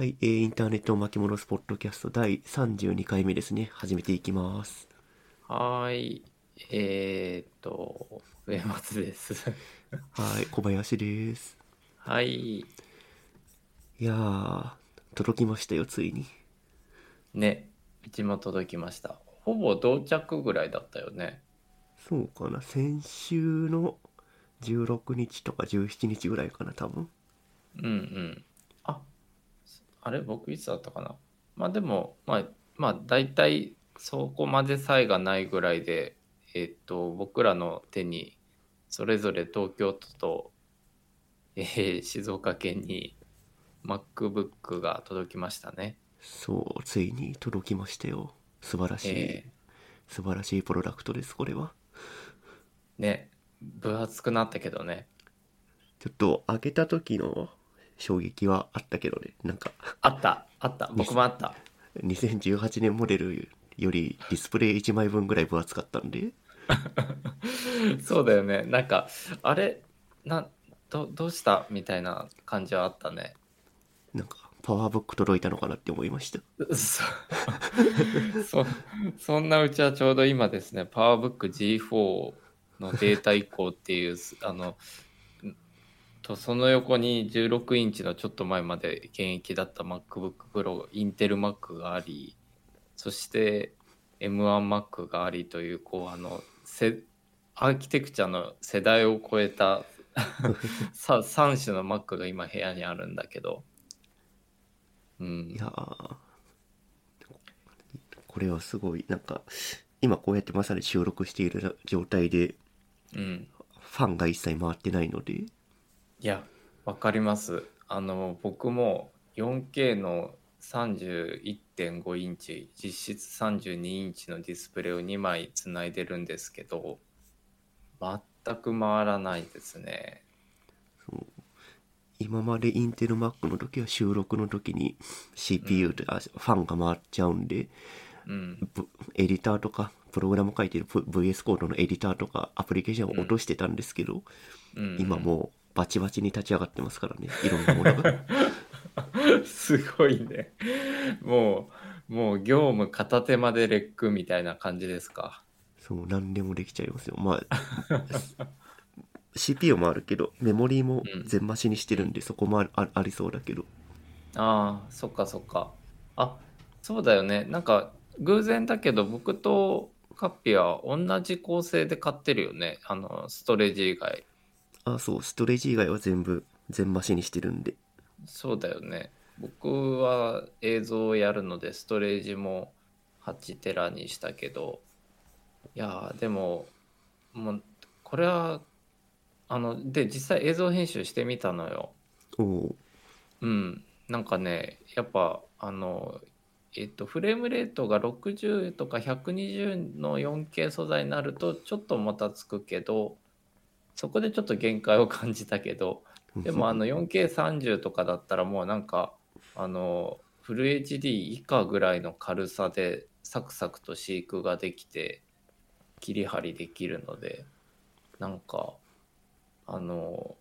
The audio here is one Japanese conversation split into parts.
はい、えー、インターネット巻き戻すポッドキャスト第32回目ですね。始めていきます。はーい。えー、っと、上松です。はい、小林です。はい。いやー、届きましたよ、ついに。ね、うちも届きました。ほぼ同着ぐらいだったよね。そうかな、先週の16日とか17日ぐらいかな、多分。うんうん。あ、あれ？僕いつだったかな？まあでも、まあ、まあ大体そこまで差異がないぐらいで、えーっと、僕らの手にそれぞれ東京都と、えー静岡県に MacBook が届きましたね。そう、ついに届きましたよ。素晴らしい、え素晴らしいプロダクトです、これは。ーね、分厚くなったけどね。ちょっと開けた時の衝撃はあったけどね、なんか、あった、あった、僕もあった。2018年モデルよりディスプレイ1枚分ぐらい分厚かったんで、そうだよね。なんか、あれ、な、どどうしたみたいな感じはあったね。なんか、パワーブック届いたのかなって思いました。そそそんなうちはちょうど今ですね、PowerBook G4 のデータ移行っていう、あの、とその横に16インチのちょっと前まで現役だった MacBook Pro、インテル Mac があり、そして M1Mac がありという、こう、あの、せアーキテクチャの世代を超えた さ3種の Mac が今部屋にあるんだけど、うん。い、やー。これはすごい、なんか、今こうやってまさに収録している状態で、うん。ファンが一切回ってないので、いや、わかります。あの、僕も 4K の31.5インチ、実質32インチのディスプレイを2枚つないでるんですけど、全く回らないですね。今までインテル Mac の時は収録の時に CPU で、あファンが回っちゃうんで、うん。ぶエディターとか、プログラム書いてる VS コードのエディターとかアプリケーションを落としてたんですけど、うん、今もうバチバチに立ち上がってますからね、いろんなものが。すごいね。もう、もう業務片手間でレックみたいな感じですか。そう、何でもできちゃいますよ。まあ、CPU もあるけど、メモリーも全増しにしてるんで、そこもありそうだけど。ああ、そっかそっか。あ、そうだよね。なんか、偶然だけど、僕とカッピは同じ構成で買ってるよね。あの、ストレージ以外。あ、そう、ストレージ以外は全部全増しにしてるんで。そうだよね。僕は映像をやるので、ストレージも8テラにしたけど、いやー、でも、もう、これは、あの、で、実際映像編集してみたのよ。うん、なんかね、やっぱ、あの、えっと、フレームレートが60とか120の 4K 素材になると、ちょっともたつくけど、そこでちょっと限界を感じたけど、でもあの 4K30 とかだったらもうなんか、あの、フル HD 以下ぐらいの軽さでサクサクと飼育ができて、切り張りできるので、なんか、あの、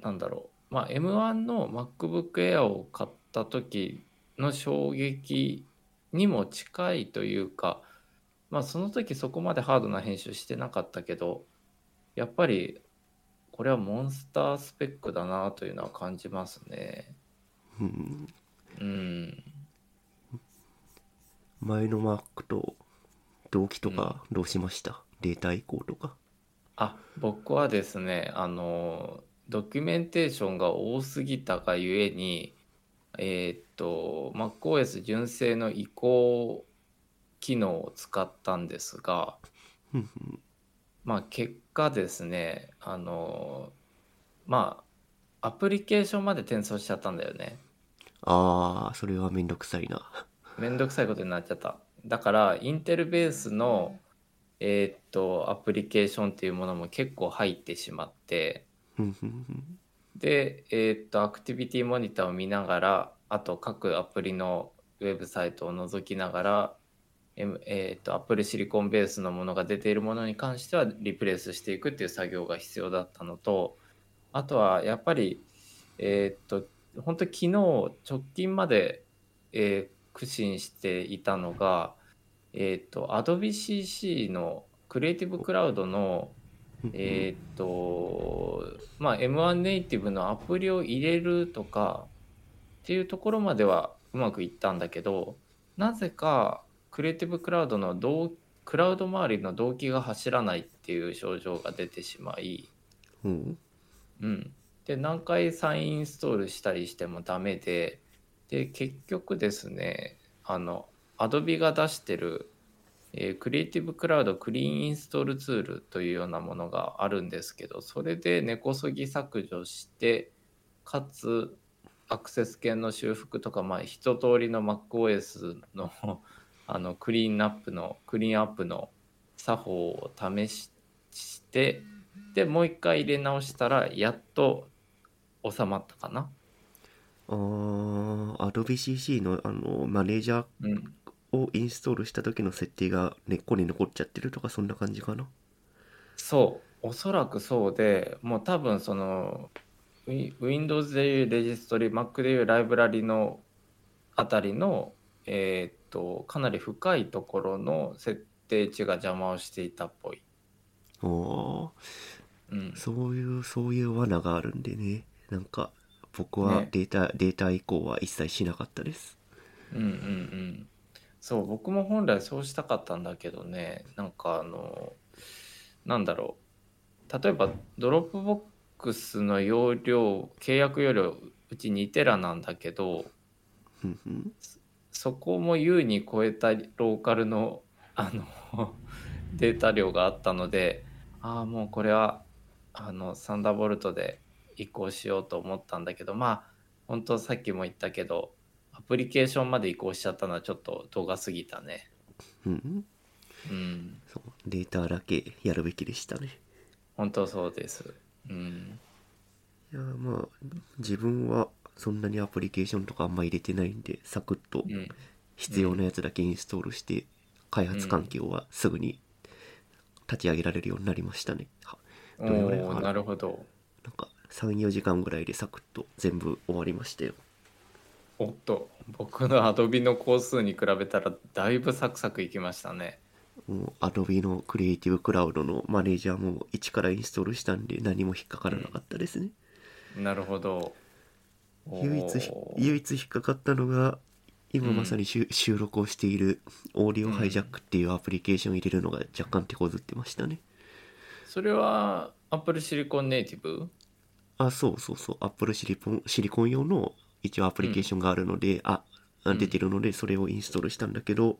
なんだろう、まあ、M1 の MacBook Air を買った時の衝撃にも近いというか、まあ、その時そこまでハードな編集してなかったけど、やっぱりこれはモンスタースペックだなというのは感じますね。うん、うん。前の Mac と同期とかどうしました、データ移行とか。あ、僕はですね、あの、ドキュメンテーションが多すぎたがゆえに、えーっと、MacOS 純正の移行機能を使ったんですが、うんうんまあ結果ですね、あの、まあ、アプリケーションまで転送しちゃったんだよね。ああ、それはめんどくさいな。めんどくさいことになっちゃった。だから、インテルベースの、えーっと、アプリケーションっていうものも結構入ってしまって、で、えーっと、アクティビティモニターを見ながら、あと各アプリのウェブサイトを覗きながら、M えーっと、Apple シリコンベースのものが出ているものに関してはリプレイスしていくっていう作業が必要だったのと、あとはやっぱり、えーっと、本当昨日直近まで、えー苦心していたのが、えっ、と AdobeCC のクリエイティブクラウドのえっ、とまあ M1 ネイティブのアプリを入れるとかっていうところまではうまくいったんだけどなぜかクリエイティブクラウドの動クラウド周りの動機が走らないっていう症状が出てしまい、うん。うん、で何回再インストールしたりしてもダメでで結局ですねあの Adobe が出してる、えー、クリエイティブクラウドクリーンインストールツールというようなものがあるんですけどそれで根こそぎ削除してかつアクセス権の修復とか、まあ、一通りの MacOS のあのクリーンアップのクリーンアップの作法を試ししてでもう一回入れ直したらやっと収まったかな。あー AdobeCC のあのマネージャーうん、をインストールした時の設定が根っこに残っちゃってるとかそんな感じかなそうおそらくそうでもう多分そのウィ Windows でいうレジストリ Mac でいうライブラリのあたりのえーっとかなり深いところの設定値が邪魔をしていたっぽい。おー。うん、そういうそういう罠があるんでね。なんか僕はね。データ、データ移行は一切しなかったです。うんうんうん。そう僕も本来そうしたかったんだけどね。なんかあのなんだろう。例えばドロップボックスの容量契約容量うち2テラなんだけどそこも優に超えたローカルのあの データ量があったのでああもうこれはあのサンダーボルトで移行しようと思ったんだけどまあ本当さっきも言ったけどアプリケーションまで移行しちゃったのはちょっと度が過ぎたね。うん。うん。そうデータだけやるべきでしたね。本当そうです。うん。いやまあ自分はそんなにアプリケーションとかあんま入れてないんでサクッとうん。必要なやつだけインストールして開発環境はすぐに立ち上げられるようになりましたね。はおどれぐらいかおなるほど。なんか34時間ぐらいでサクッと全部終わりましたよ。おっと僕のアドビの工数に比べたらだいぶサクサクいきましたね。もう Adobe のクリエイティブクラウドのマネージャーも一からインストールしたんで何も引っかからなかったですね、なるほど唯一唯一引っかかったのが今まさにしゅ、収録をしているオーディオハイジャックっていうアプリケーションを入れるのが若干手こずってましたね。それは Apple シリコンネイティブあそうそうそう。Apple シリコンシリコン用の一応アプリケーションがあるので、ああうん。出てるのでそれをインストールしたんだけど、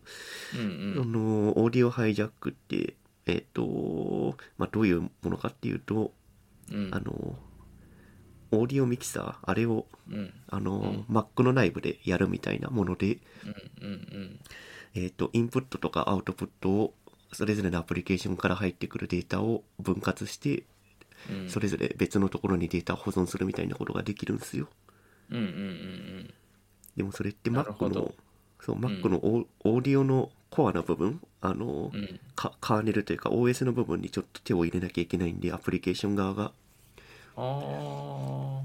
うんあのオーディオハイジャックってえっ、とまあどういうものかっていうとうんうん。あのオーディオミキサーあれをうん。あの、うん。Mac の内部でやるみたいなもので、うんうんえっ、とインプットとかアウトプットをそれぞれのアプリケーションから入ってくるデータを分割してうん。それぞれ別のところにデータを保存するみたいなことができるんですよ。うんうんうんでもそれって Mac のそうん。Mac のオ,、オーディオのコアな部分あの、うん。カーネルというか OS の部分にちょっと手を入れなきゃいけないんでアプリケーション側があ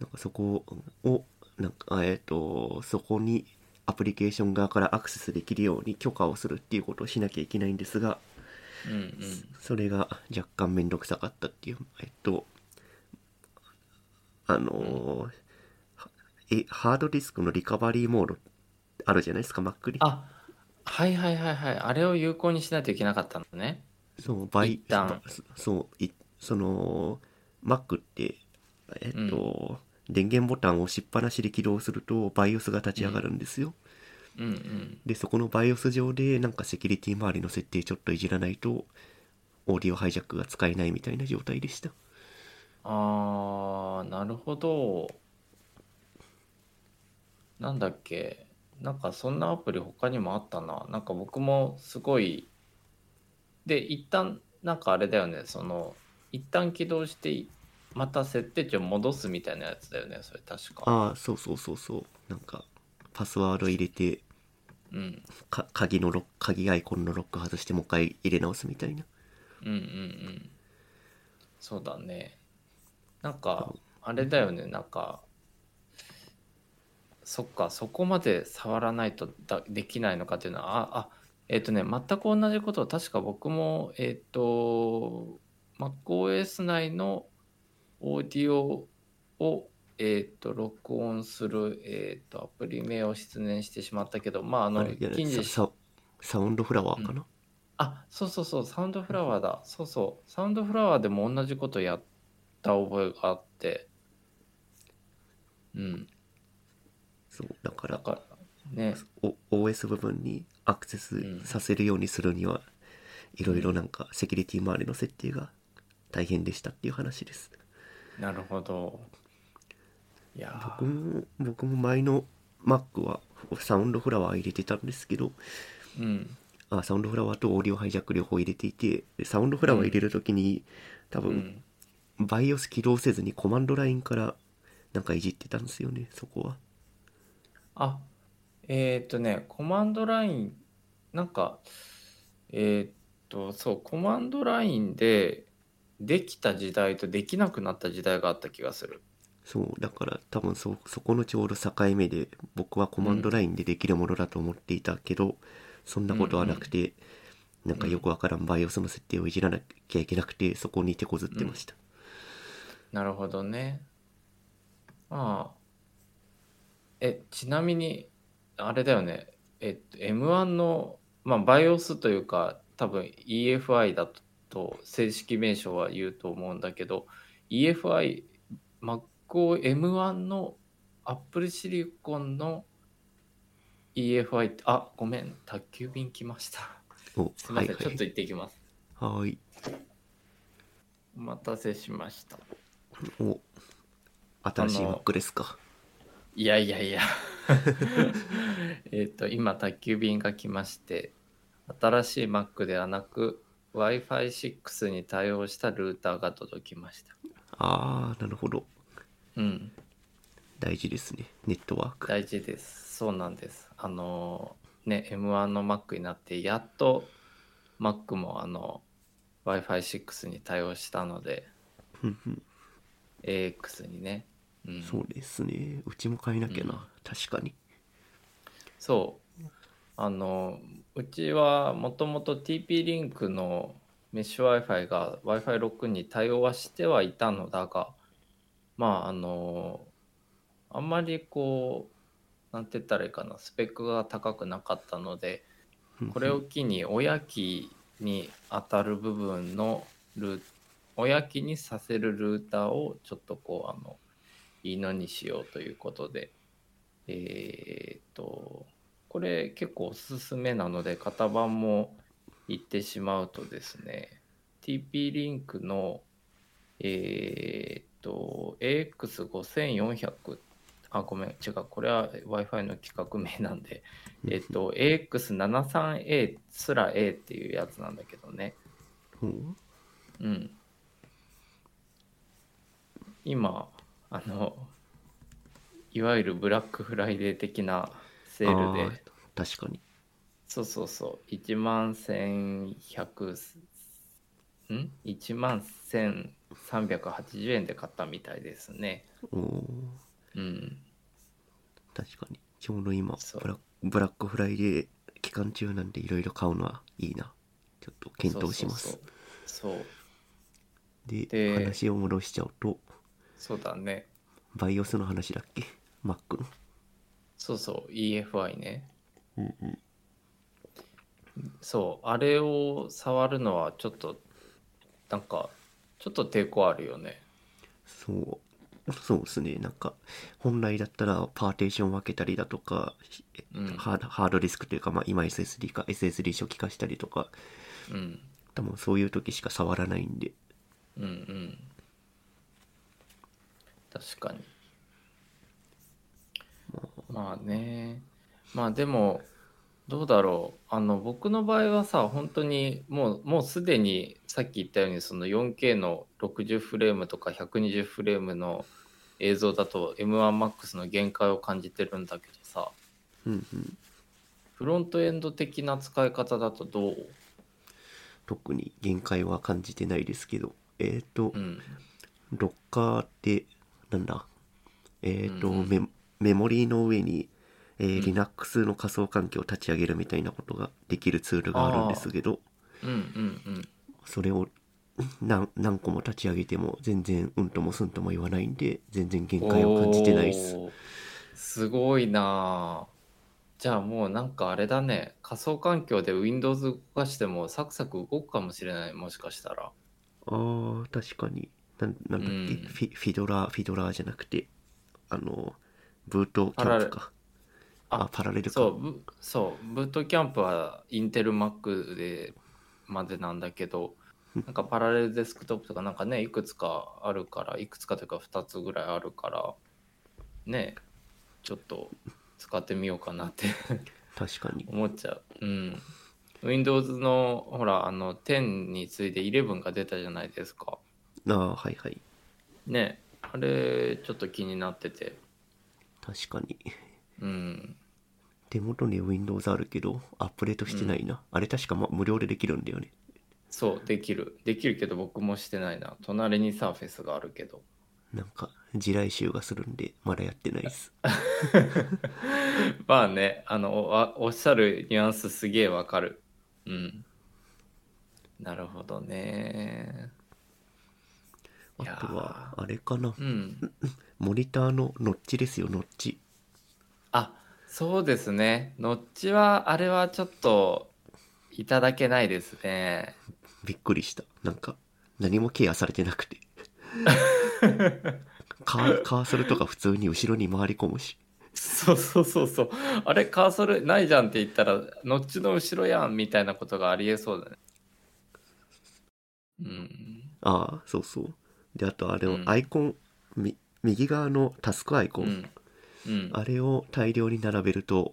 なんかそこをなんかえっ、とそこにアプリケーション側からアクセスできるように許可をするっていうことをしなきゃいけないんですがーうんうん。それが若干めんどくさかったっていうえっとあのーえハードディスクのリカバリーモードあるじゃないですか Mac に？あはいはいはいはい。あれを有効にしないといけなかったのね。そうバイ一旦。そういその Mac ってえっと、電源ボタンを押しっぱなしで起動すると BIOS が立ち上がるんですよ、うんうん。でそこの BIOS 上でなんかセキュリティ周りの設定ちょっといじらないとオーディオハイジャックが使えないみたいな状態でした。あーなるほど。なんだっけ。なんかそんなアプリ他にもあったな。なんか僕もすごい。で一旦なんかあれだよね。その一旦起動してまた設定値を戻すみたいなやつだよねそれ確か。ああそうそうそうそう。なんかパスワード入れてうん。か鍵のロック鍵アイコンのロック外してもう一回入れ直すみたいな。うんうんうん。そうだね。なんかあれだよねなんかそっかそこまで触らないとだできないのかっていうのはああえっ、とね全く同じことを確か僕もえっ、と MacOS 内のオーディオをえっ、と録音するえっ、とアプリ名を失念してしまったけどまああのあれいや近日サササウンドフラワーかな、あそうそうそうサウンドフラワーだ。そうそう。サウンドフラワーでも同じことやった覚えがあって。うん。そうだからだからね。お OS 部分にアクセスさせるようにするには、いろいろなんかセキュリティ周りの設定が大変でしたっていう話ですなるほど。いやー。僕も僕も前の Mac はサウンドフラワー入れてたんですけどうん。あサウンドフラワーとオーディオハイジャック両方入れていてでサウンドフラワー入れるときに、多分、うん。バイオス起動せずにコマンドラインからなんかいじってたんですよねそこは。あえっ、とねコマンドラインなんかえっ、とそうコマンドラインでできた時代とできなくなった時代があった気がする。そう。だから多分そそこのちょうど境目で僕はコマンドラインでできるものだと思っていたけど、そんなことはなくて、なんかよくわからんバイオスの設定をいじらなきゃいけなくてそこに手こずってました、なるほどね。まあえちなみにあれだよね。えっと M1 のまあ BIOS というか多分 EFI だと正式名称は言うと思うんだけど EFI MacOM1 の Apple シリコンの EFI ってあごめん宅急便来ました。おすいません、はいはい。ちょっと行ってきます。はーい。お待たせしました。お新しい Mac ですか。いやいやいや。えっと今宅急便が来まして新しい Mac ではなく Wi-Fi6 に対応したルーターが届きました。ああなるほど。うん。大事ですね。ネットワーク。大事です。そうなんです。あのね M1 の Mac になってやっと Mac もあの Wi-Fi6 に対応したので AX にね、うん、そうですね。うちも変えなきゃな、うん。確かに。そうあのうちはもともと TP リンクのメッシュ Wi-Fi が Wi-Fi6 に対応はしてはいたのだがまああのあんまりこうなんて言ったらいいかなスペックが高くなかったのでこれを機に親機に当たる部分のルー親機にさせるルーターをちょっとこうあのいいのにしようということでえーっとこれ結構おすすめなので型番も言ってしまうとですね TP リンクのえーっと AX5400 あごめん違うこれは Wi-Fi の規格名なんでえっと AX73A すら A っていうやつなんだけどね。うん。今あのいわゆるブラックフライデー的なセールで。確かに。そうそうそう。1万1100ん？1万1380円で買ったみたいですね。おー。うん。確かに。ちょうど今ブラブラックフライデー期間中なんでいろいろ買うのはいいな。ちょっと検討します。そうでで話を戻しちゃうと。そうだね。バイオスの話だっけ？Mac のそうそう EFI ね。うんうん。そうあれを触るのはちょっとなんかちょっと抵抗あるよね。そうそうですね。なんか本来だったらパーテーション分けたりだとか、うん。ハードハードディスクというか、まあ、今 SSD か SSD 初期化したりとかうん。多分そういう時しか触らないんで。うんうん。確かにまあね。まあでもどうだろう。あの僕の場合はさ本当にもうもうすでにさっき言ったようにその 4K の60フレームとか120フレームの映像だと M1MAX の限界を感じてるんだけどさ。うんうん。フロントエンド的な使い方だとどう？特に限界は感じてないですけど。えっ、ー、と、うん。ロッカーってなんだ？えっ、ー、と、うんうん。メメモリーの上に、えーうん。Linux の仮想環境を立ち上げるみたいなことができるツールがあるんですけどうんうんうん。それを何何個も立ち上げても全然うんともすんとも言わないんで全然限界を感じてないです。すごいなあじゃあもうなんかあれだね。仮想環境で Windows 動かしてもサクサク動くかもしれない。もしかしたら。あー確かに。なんなんだっけ、うん。フィフィドラーフィドラーじゃなくてあのブートキャンプかああパラレルかそうブそうブートキャンプはインテル Mac でまでなんだけどなんかパラレルデスクトップとかなんかねいくつかあるからいくつかというか2つぐらいあるからねちょっと使ってみようかなって確かに 思っちゃう。うん。Windows のほらあの10に次いで11が出たじゃないですか。ああはいはいねあれちょっと気になってて。確かに。うん。手元に Windows あるけどアップデートしてないな、あれ確か、ま、無料でできるんだよね。そうできる。できるけど僕もしてないな。隣にサーフェスがあるけど。なんか地雷集がするんでまだやってないです。まあねあのおあおっしゃるニュアンスすげえわかる。うん。なるほどね。あとはあれかな。うん モニターのノッチですよノッチ。あそうですね。ノッチはあれはちょっといただけないですね。びっくりした。なんか何もケアされてなくて。カーカーソルとか普通に後ろに回り込むし。そうそうそうそう。あれカーソルないじゃんって言ったらノッチの後ろやんみたいなことがありえそうだね。うん。ああそうそう。であとあれうん。のアイコン、み右側のタスクアイコン、うん。うん。あれを大量に並べると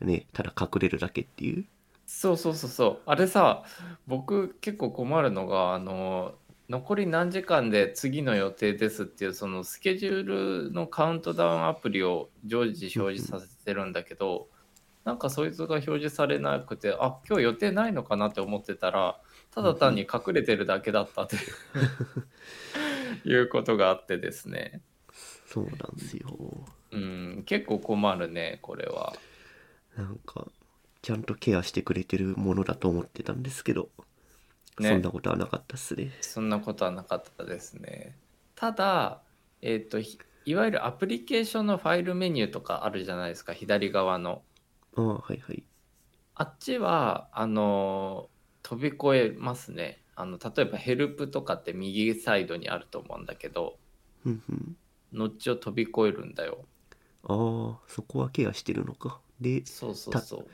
ねただ隠れるだけっていう。そうそうそうそう。あれさ僕結構困るのがあの残り何時間で次の予定ですっていうそのスケジュールのカウントダウンアプリを常時表示させてるんだけどなんかそいつが表示されなくてあ今日予定ないのかなって思ってたらただ単に隠れてるだけだったって いうことがあってですねそうなんですようん結構困るねこれは。なんかちゃんとケアしてくれてるものだと思ってたんですけど、ねそんなことはなかったっすねそんなことはなかったですね。ただ、えっ、と、ひいわゆるアプリケーションのファイルメニューとかあるじゃないですか、左側の。ああはいはいあっちは、あの、飛び越えますね。あの、例えばヘルプとかって右サイドにあると思うんだけど、うんうんノッチを飛び越えるんだよ。ああそこはケアしてるのかでそうそうそう。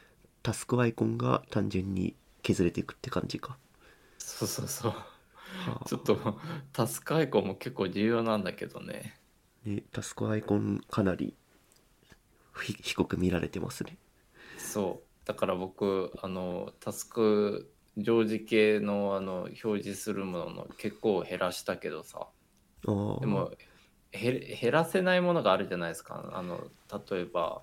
タスクアイコンが単純に削れていくって感じかそうそうそう。はあちょっと、タスクアイコンも結構重要なんだけどね。ねタスクアイコンかなりひ低く見られてますねそうだから僕あのタスク常時系のあの表示するものの結構減らしたけどさああでもへ減らせないものがあるじゃないですか。あの例えば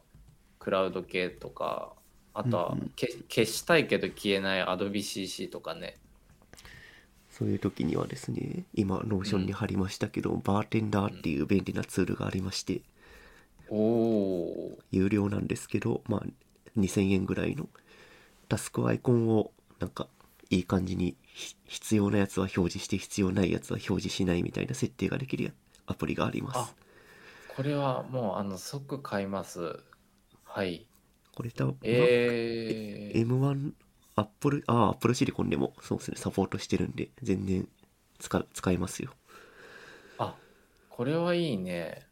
クラウド系とかあとはうんうん。け消したいけど消えない AdobeCC とかね。そういう時にはですね今ノーションに貼りましたけど、バーテンダーっていう便利なツールがありまして。おお有料なんですけどまあ2000円ぐらいのタスクアイコンをなんかいい感じにひ必要なやつは表示して必要ないやつは表示しないみたいな設定ができるやアプリがありまあすこれはもうあの即買います。はい。これ多分、えー、M1 アップルああアップルシリコンでもそうですね。サポートしてるんで全然使使えますよ。あこれはいいね。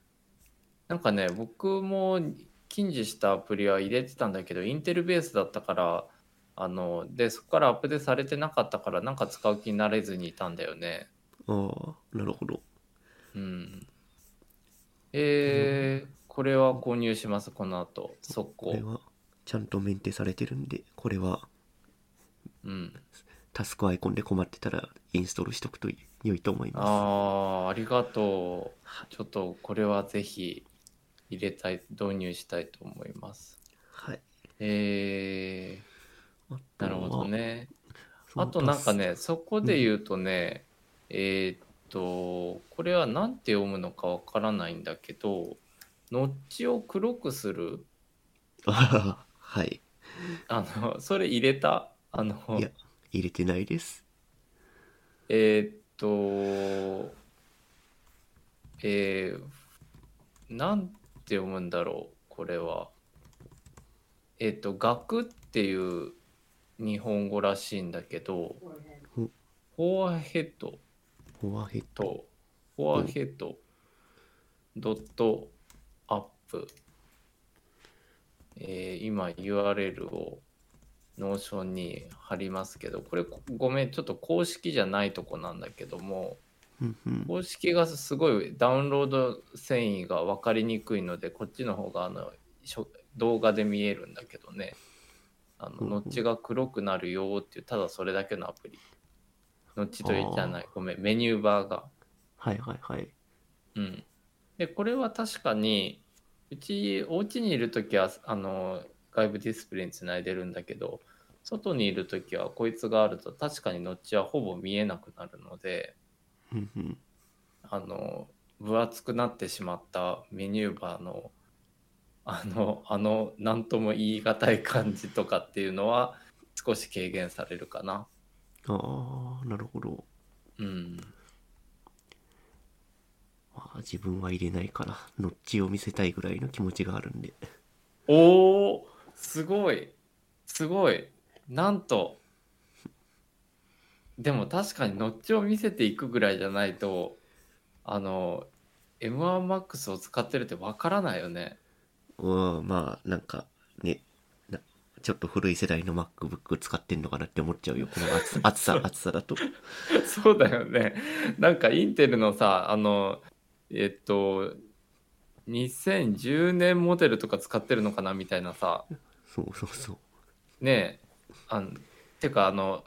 なんかね僕も近似したアプリは入れてたんだけどインテルベースだったからあのでそこからアップデートされてなかったからなんか使う気になれずにいたんだよね。ああなるほどうん。えー、これは購入します？この後。速攻。これはちゃんとメンテされてるんでこれはうん。タスクアイコンで困ってたらインストールしとくと良いと思います。あーありがとう。ちょっとこれはぜひ入れたい導入したいと思います。はい。えー、なるほどね。あとなんかね、そこで言うとね、えーっと、これは何て読むのかわからないんだけど、ノッチを黒くする。あ はい。あのそれ入れた？あのいや、入れてないです。えーっとえー、なんて読むんだろうこれは。えーっと「学」っていう日本語らしいんだけどほフォアヘッドフォアヘッド。とフォアヘッドドットアップ、えー今 URL をノーションに貼りますけどこれごめんちょっと公式じゃないとこなんだけども。公式がすごいダウンロード遷移が分かりにくいのでこっちの方があの動画で見えるんだけどね。あのノッチが黒くなるよっていうただそれだけのアプリノッチとじゃないごめんメニューバーがはいはいはい。うん、でこれは確かにうちお家にいる時はあの外部ディスプレイにつないでるんだけど外にいる時はこいつがあると確かにノッチはほぼ見えなくなるので。あの分厚くなってしまったメニューバーのあのあの何とも言い難い感じとかっていうのは少し軽減されるかな。ああ、なるほど。うん、まあ、自分は入れないから、ノッチを見せたいぐらいの気持ちがあるんで。おおすごい。すごい。なんと。でも確かにノッチを見せていくぐらいじゃないとあの M1MAX を使ってるってわからないよね。うん、まあ、なんか、ね、なちょっと古い世代の MacBook 使ってんのかなって思っちゃうよ。この厚 さ、厚さ、厚さだと。そうだよねなんかインテルのさあのえっと2010年モデルとか使ってるのかなみたいなさそうそうそう。ねえあのてかあの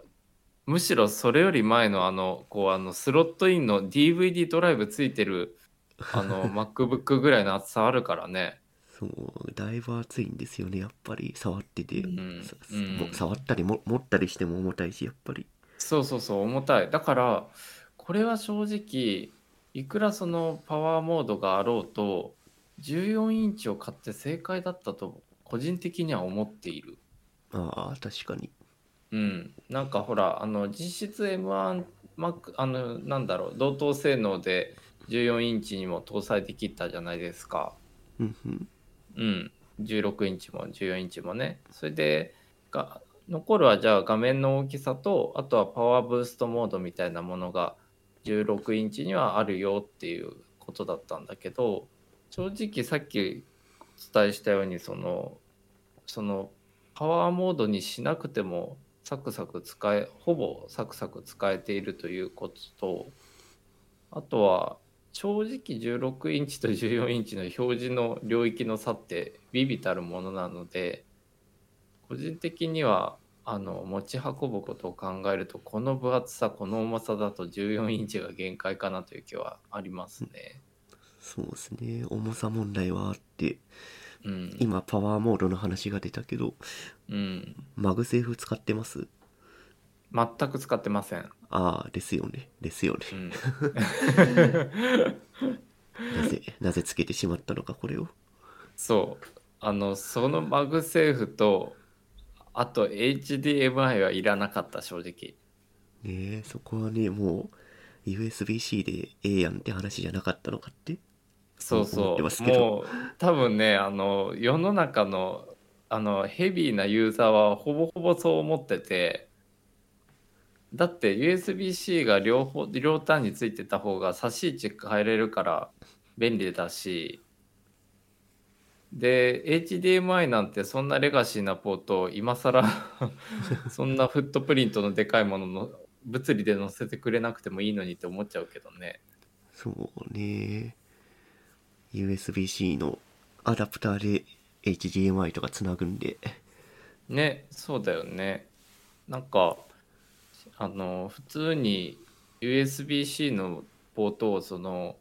むしろそれより前のあのこうあのスロットインの DVD ドライブついてるあの MacBook ぐらいの厚さあるからねそう、だいぶ熱いんですよね、やっぱり。触ってて。うんさうんも触ったりも持ったりしても重たいし、やっぱり。そうそうそう重たいだからこれは正直いくらそのパワーモードがあろうと14インチを買って正解だったと個人的には思っているああ、確かに。うん、なんかほらあの実質 M1 Mac あのなんだろう同等性能で14インチにも搭載できたじゃないですか。うんうん。うん、16インチも14インチもね。それでが残るはじゃあ画面の大きさとあとはパワーブーストモードみたいなものが16インチにはあるよっていうことだったんだけど正直さっきお伝えしたようにそのそのパワーモードにしなくてもサクサク使えほぼサクサク使えているということとあとは正直16インチと14インチの表示の領域の差って微々たるものなので個人的にはあの持ち運ぶことを考えるとこの分厚さこの重さだと14インチが限界かなという気はありますね。そうですね。重さ問題はあって、うん、今パワーモードの話が出たけど、うん、マグセーフ使ってます？全く使ってません。ああ、ですよね。ですよねう。ん、なぜ、なぜつけてしまったのか、これを。そうあのそのマグセーフとあと HDMI はいらなかった正直。ねえ、そこはね、もう、USB-C でええやんって話じゃなかったのかって。そうそうもう多分ねあの世の中のあのヘビーなユーザーはほぼほぼそう思っててだって USB-C が両方両端についてた方が差し位置変えれるから便利だしで HDMI なんてそんなレガシーなポートを今更 そんなフットプリントのでかいものの物理で載せてくれなくてもいいのにって思っちゃうけどね。そうね。USB-C のアダプターで HDMI とかつなぐんで。ねそうだよねなんかあの普通に USB-C のポートをその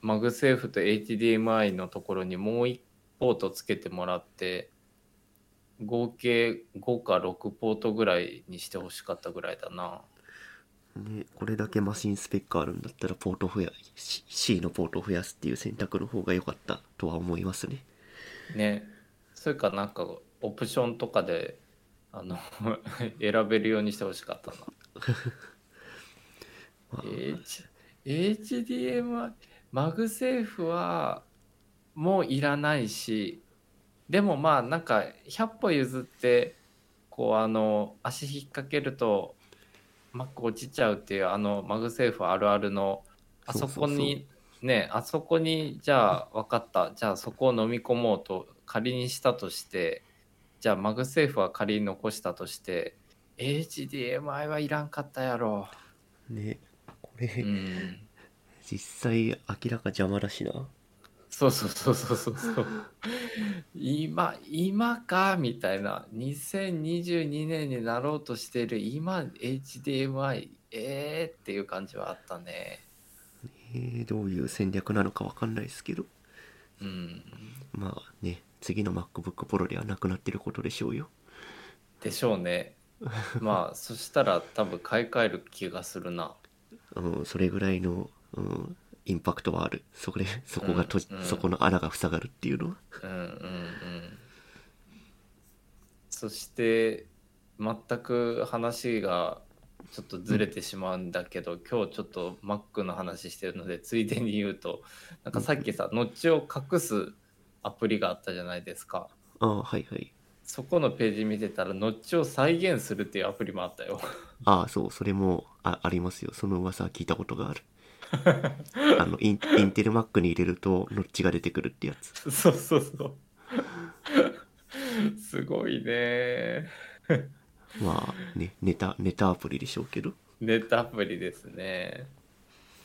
マグセーフと HDMI のところにもう1ポートつけてもらって合計5か6ポートぐらいにしてほしかったぐらいだな。ね、これだけマシンスペックあるんだったらポート増や C C のポートを増やすっていう選択の方が良かったとは思いますね。ね。それかなんかオプションとかであの 選べるようにしてほしかったな まあ。H HDMI マグセーフはもういらないしでもまあなんか100歩譲ってこうあの足引っ掛けるとマック落ちちゃうっていうあのマグセーフあるあるのあそこにねあそこにじゃあ分かった。じゃあそこを飲み込もうと仮にしたとしてじゃあマグセーフは仮に残したとして HDMI はいらんかったやろ。ねこれ、うん。実際明らか邪魔だしな。そうそうそうそうそう。そう今今かみたいな。2022年になろうとしてる今 HDMI えーっていう感じはあったね。えーどういう戦略なのかわかんないですけど。うん。まあね次の MacBook Pro ではなくなってることでしょうよ。でしょうね。まあそしたら多分買い替える気がするな。うん、それぐらいの、うん、インパクトはある。それそこがと、うん。うんそこの穴が塞がるっていうのは。うんうんうん。そして全く話がちょっとずれてしまうんだけど、今日ちょっと Mac の話してるのでついでに言うとなんかさっきさノッチを隠すアプリがあったじゃないですか。ああはいはい。そこのページ見てたらノッチを再現するっていうアプリもあったよ。ああそうそれもあありますよ。その噂は聞いたことがある。あのインインテル Mac に入れるとノッチが出てくるってやつ。そうそうそう。すごいね。まあねネタネタアプリでしょうけど。ネットアプリですね。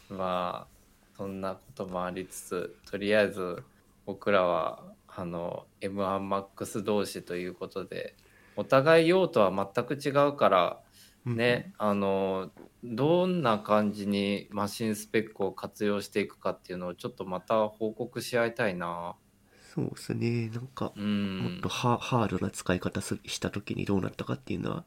まあそんなこともありつつとりあえず僕らはあの M1MAX 同士ということでお互い用途は全く違うからね、あのどんな感じにマシンスペックを活用していくかっていうのをちょっとまた報告し合いたいな。そうですね。なんかうもっんとハハードな使い方すした時にどうなったかっていうのは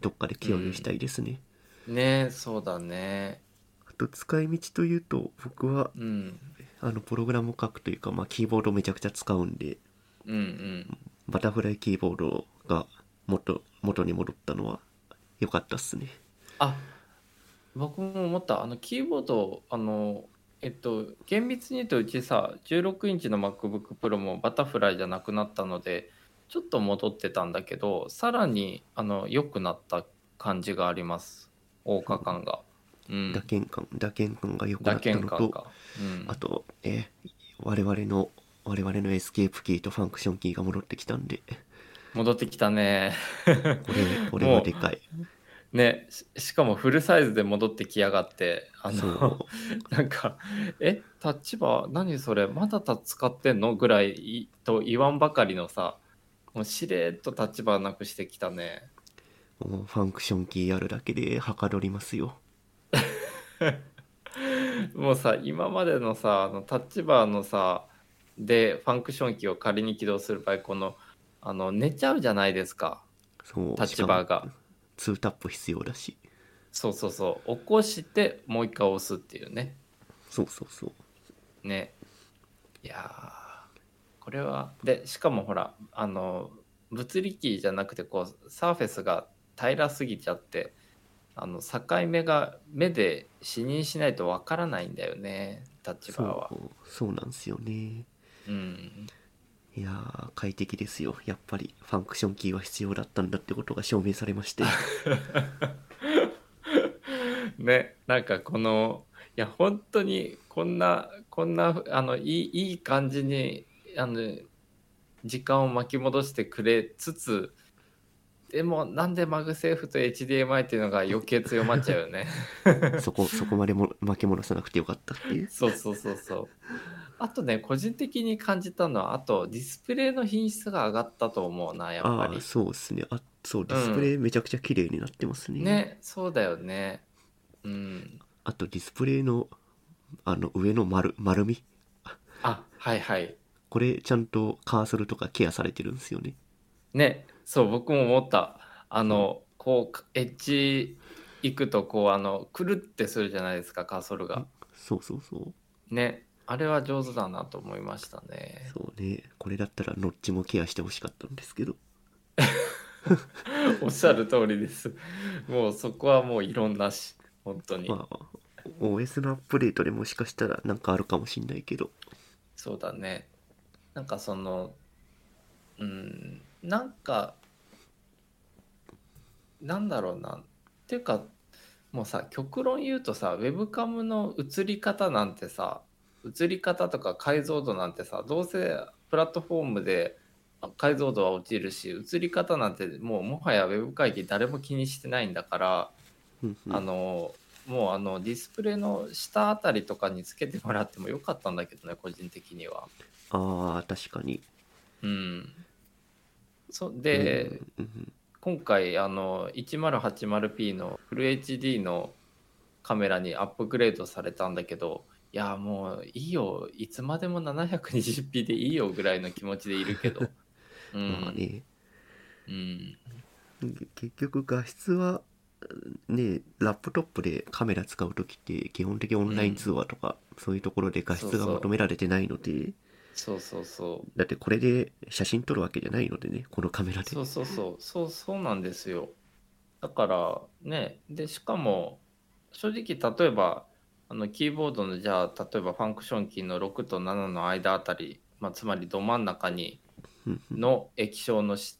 どっかで共有したいですね、ねそうだね。あと使い道というと僕はうんあのプログラムを書くというか、まあ、キーボードをめちゃくちゃ使うんでうんうん。バタフライキーボードが元元に戻ったのは良かったっすね。あ僕も思った。あのキーボードあのえっと厳密に言うとうちさ16インチの MacBookPro もバタフライじゃなくなったのでちょっと戻ってたんだけどさらにあの良くなった感じがあります。謳歌感が、うん、打鍵感打鍵感が良くな打ったのとあとえ我々の我々のエスケープキーとファンクションキーが戻ってきたんで。戻ってきたね。これこれはでかい。ねししかもフルサイズで戻ってきやがってあそのう。なんか「え Touch Bar 何それまだた使ってんの?」ぐらいと言わんばかりのさもうしれっと Touch Bar なくしてきたね。もうファンクションキーやるだけではかどりますよ もうさ今までのさあのタッチバーのさでファンクションキーを仮に起動する場合このあの寝ちゃうじゃないですか。そうタッチバーが。2タップ必要だし。そうそうそう。起こしてもう一回押すっていうね。そうそうそう。ね。いやーこれはでしかもほらあの物理キーじゃなくてこうサーフェスが平らすぎちゃってあの境目が目で視認しないとわからないんだよねタッチバーはそうなんですよね。うん。いやー快適ですよ。やっぱりファンクションキーは必要だったんだってことが証明されまして。ねなんかこのいや本当にこんなこんなあのいいいい感じにあの時間を巻き戻してくれつつでもなんで MagSafe と HDMI っていうのが余計強まっちゃうよね。そこそこまでも巻き戻さなくてよかったっていう。そうそうそうそう。あとね個人的に感じたのはあとディスプレイの品質が上がったと思うなやっぱり。ああそうですね。あそうディスプレイめちゃくちゃ綺麗になってますね、ねそうだよね。うん。あとディスプレイのあの上の丸丸み。あはいはい。これちゃんとカーソルとかケアされてるんですよね。ねそう僕も思った。あのこうエッジ行くとこうあのくるってするじゃないですかカーソルが。そうそうそう。ね。あれは上手だなと思いましたね。そうね。これだったらノッチもケアしてほしかったんですけど。おっしゃる通りです。もうそこはもう異論なし本当に、まあ OS のアップデートでもしかしたらなんかあるかもしんないけど。そうだね。なんかそのうんなんかなんだろうな。っていうかもうさ極論言うとさウェブカムの映り方なんてさ映り方とか解像度なんてさどうせプラットフォームであ解像度は落ちるし映り方なんてもうもはやウェブ会議誰も気にしてないんだから、うんうん。あのもうあのディスプレイの下あたりとかにつけてもらってもよかったんだけどね個人的には。ああ確かに。うん、そで、今回あの 1080p のフル HD のカメラにアップグレードされたんだけどいやもういいよ。いつまでも 720p でいいよぐらいの気持ちでいるけど、うん。まあね。うん、結局画質はねラップトップでカメラ使う時って基本的にオンライン通話とか、そういうところで画質が求められてないのでそうそうそう。だってこれで写真撮るわけじゃないのでねこのカメラで。そうそうそう。そうそうなんですよ。だからねでしかも正直例えばあのキーボードのじゃあ例えばファンクションキーの6と7の間あたり、まあ、つまりど真ん中にの液晶のし、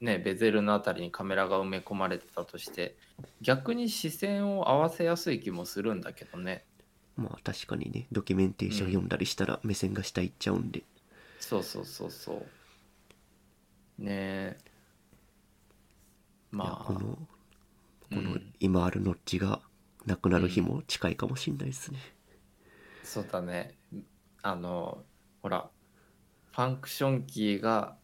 ね、ベゼルのあたりにカメラが埋め込まれてたとして逆に視線を合わせやすい気もするんだけどねまあ確かにねドキュメンテーション読んだりしたら目線が下行っちゃうんで、そうそうそうそう。ねえ。いやまあ。このこのうん。今あるノッチがなくなる日も近いかもしんないですね、そうだね。あのほらファンクションキーが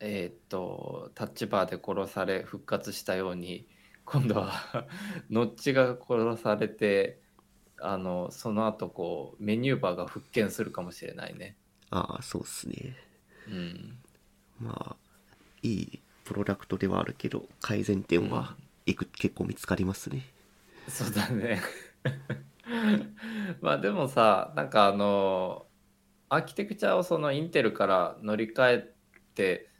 えーっとタッチバーで殺され復活したように今度は ノッチが殺されてあのその後こうメニューバーが復権するかもしれないね。ああそうっすね。うん。まあいいプロダクトではあるけど改善点はいく、結構見つかりますね。そうだね。まあでもさなんかあのアーキテクチャをそのインテルから乗り換えて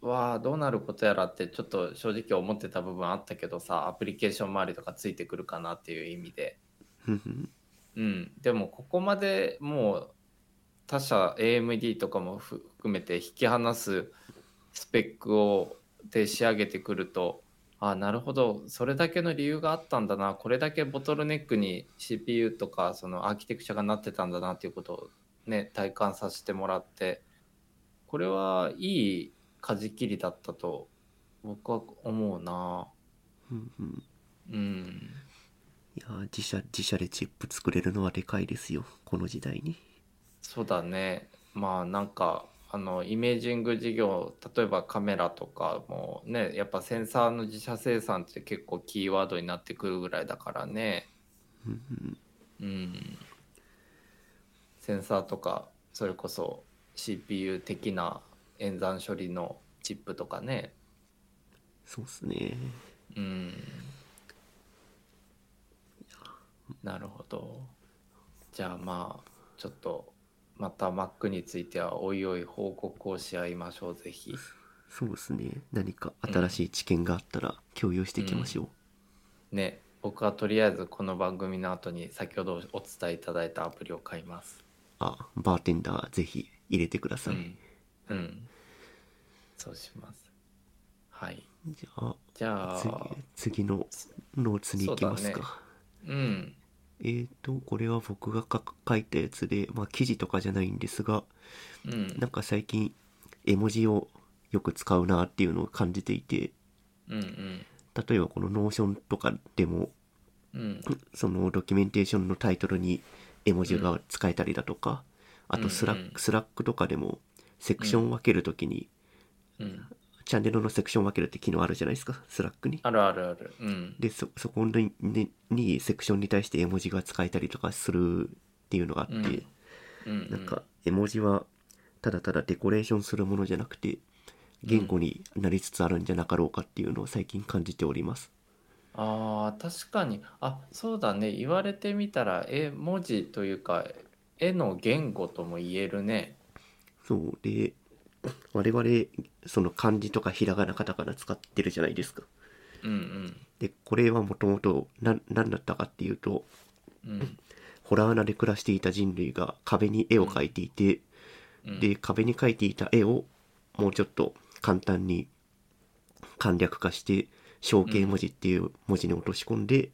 わあどうなることやらってちょっと正直思ってた部分あったけどさアプリケーション周りとかついてくるかなっていう意味でうん。でもここまでもう他社 AMD とかも含めて引き離すスペックをで仕上げてくるとあなるほど。それだけの理由があったんだな。これだけボトルネックに CPU とかそのアーキテクチャがなってたんだなっていうことをね体感させてもらってこれはいい舵切りだったと僕は思うな。ふんふん。うんいや自社自社でチップ作れるのはでかいですよこの時代に。そうだね。まあなんかあのイメージング事業例えばカメラとかもねやっぱセンサーの自社生産って結構キーワードになってくるぐらいだからね。ふんふん。うん。センサーとかそれこそ CPU 的な演算処理のチップとかね。そうっすね。うんなるほど。じゃあまあちょっとまた Mac についてはおいおい報告をし合いましょうぜひ。そうですね。何か新しい知見があったら共有していきましょう、ね。僕はとりあえずこの番組の後に先ほどお伝えいただいたアプリを買います。あバーテンダーぜひ入れてください、うん、うん、そうします。はい。じゃあじゃあ次次のノーツに行きますか、うんえーとこれは僕がか書いたやつでまあ記事とかじゃないんですがうん。なんか最近絵文字をよく使うなっていうのを感じていてうんうん。例えばこの Notion とかでもうん。そのドキュメンテーションのタイトルに絵文字が使えたりだとか、あと Slack、うんうん。 Slack とかでもセクション分けるときに、うんチャンネルのセクション分けるって機能あるじゃないですか？ Slack に。あるあるある。うん。でそそこにににセクションに対して絵文字が使えたりとかするっていうのがあって、うん。うんなんか絵文字はただただデコレーションするものじゃなくて言語になりつつあるんじゃなかろうかっていうのを最近感じております、あー確かに。あそうだね。言われてみたら絵文字というか絵の言語とも言えるね。そう。で我々その漢字とかひらがなカタカナ使ってるじゃないですか。うんでこれはもともと何何だったかっていうとうん。うんホラー穴で暮らしていた人類が壁に絵を描いていて、うん。で壁に描いていた絵をもうちょっと簡単に簡略化して象形文字っていう文字に落とし込んで、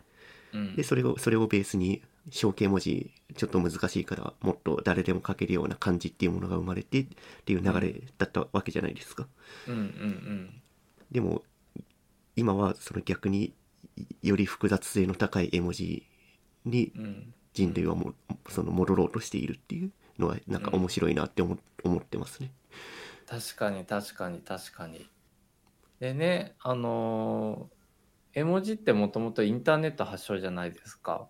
うん。でそれをそれをベースに象形文字ちょっと難しいからもっと誰でも書けるような漢字っていうものが生まれてっていう流れだったわけじゃないですか。うんうんでも今はその逆により複雑性の高い絵文字にうんうん人類はもその戻ろうとしているっていうのはなんか面白いなって思,、思ってますね。確かに確かに確かにでねあのー絵文字ってもともとインターネット発祥じゃないですか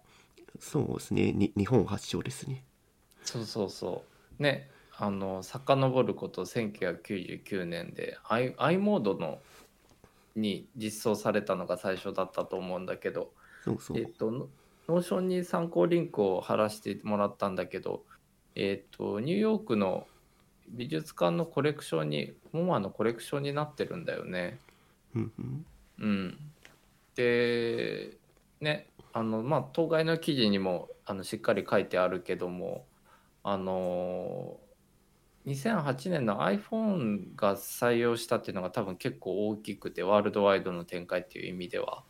そうですねに日本発祥ですね。そうそうそうねあの遡ること1999年で i, i モードのに実装されたのが最初だったと思うんだけどそうそう。えっとノノーションに参考リンクを貼らせてもらったんだけどえっとニューヨークの美術館のコレクションにモマのコレクションになってるんだよね。うんうんうん、でねあのまあ当該の記事にもあのしっかり書いてあるけどもあの2008年の iPhone が採用したっていうのが多分結構大きくてワールドワイドの展開っていう意味では。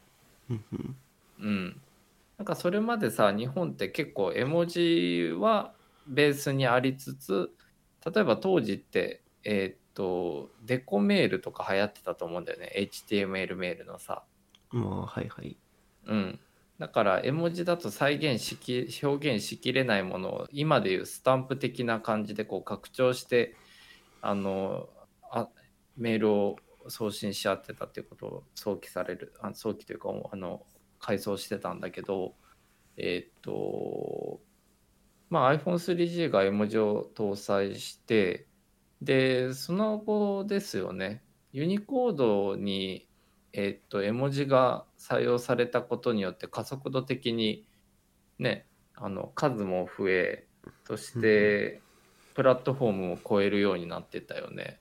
うんなんかそれまでさ日本って結構絵文字はベースにありつつ例えば当時ってえーっとデコメールとか流行ってたと思うんだよね HTML メールのさ。まあはいはい。うん、だから絵文字だと再現しき表現しきれないものを今でいうスタンプ的な感じでこう拡張してあのあメールを送信し合ってたっていうことを想起されるあ想起というかあの回想してたんだけどえーっとまあ iPhone3G が絵文字を搭載してでその後ですよね。ユニコードにえーっと絵文字が採用されたことによって加速度的にねあの数も増えそしてプラットフォームも超えるようになってたよね。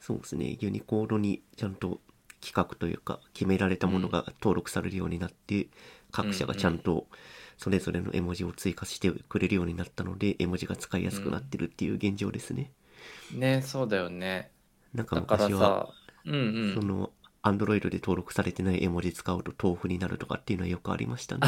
そうですね。ユニコードにちゃんと企画というか決められたものが登録されるようになって、各社がちゃんとそれぞれの絵文字を追加してくれるようになったので絵文字が使いやすくなってるっていう現状ですね。ねそうだよね。なんか昔はさうんうんその Android で登録されてない絵文字使うと豆腐になるとかっていうのはよくありましたね。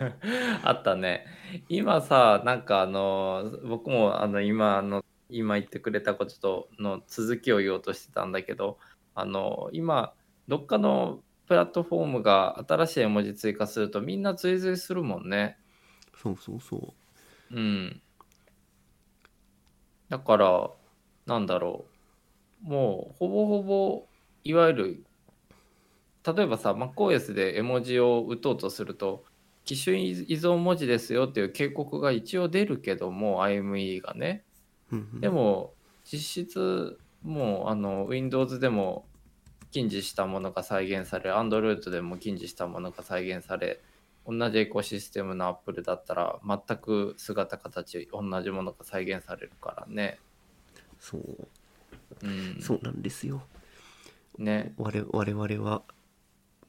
あったね。今さなんかあの僕もあの今あの今言ってくれたこととの続きを言おうとしてたんだけどあの今どっかのプラットフォームが新しい絵文字追加するとみんな追随するもんね。そうそうそう。うん。だからなんだろうもうほぼほぼいわゆる例えばさ MacOS で絵文字を打とうとすると機種依存文字ですよっていう警告が一応出るけども IME がねうんうんでも実質もうあの Windows でも禁止したものが再現され Android でも禁止したものが再現され同じエコシステムの Apple だったら全く姿形同じものが再現されるからね。そううん、そうなんですよ。ね。我我々は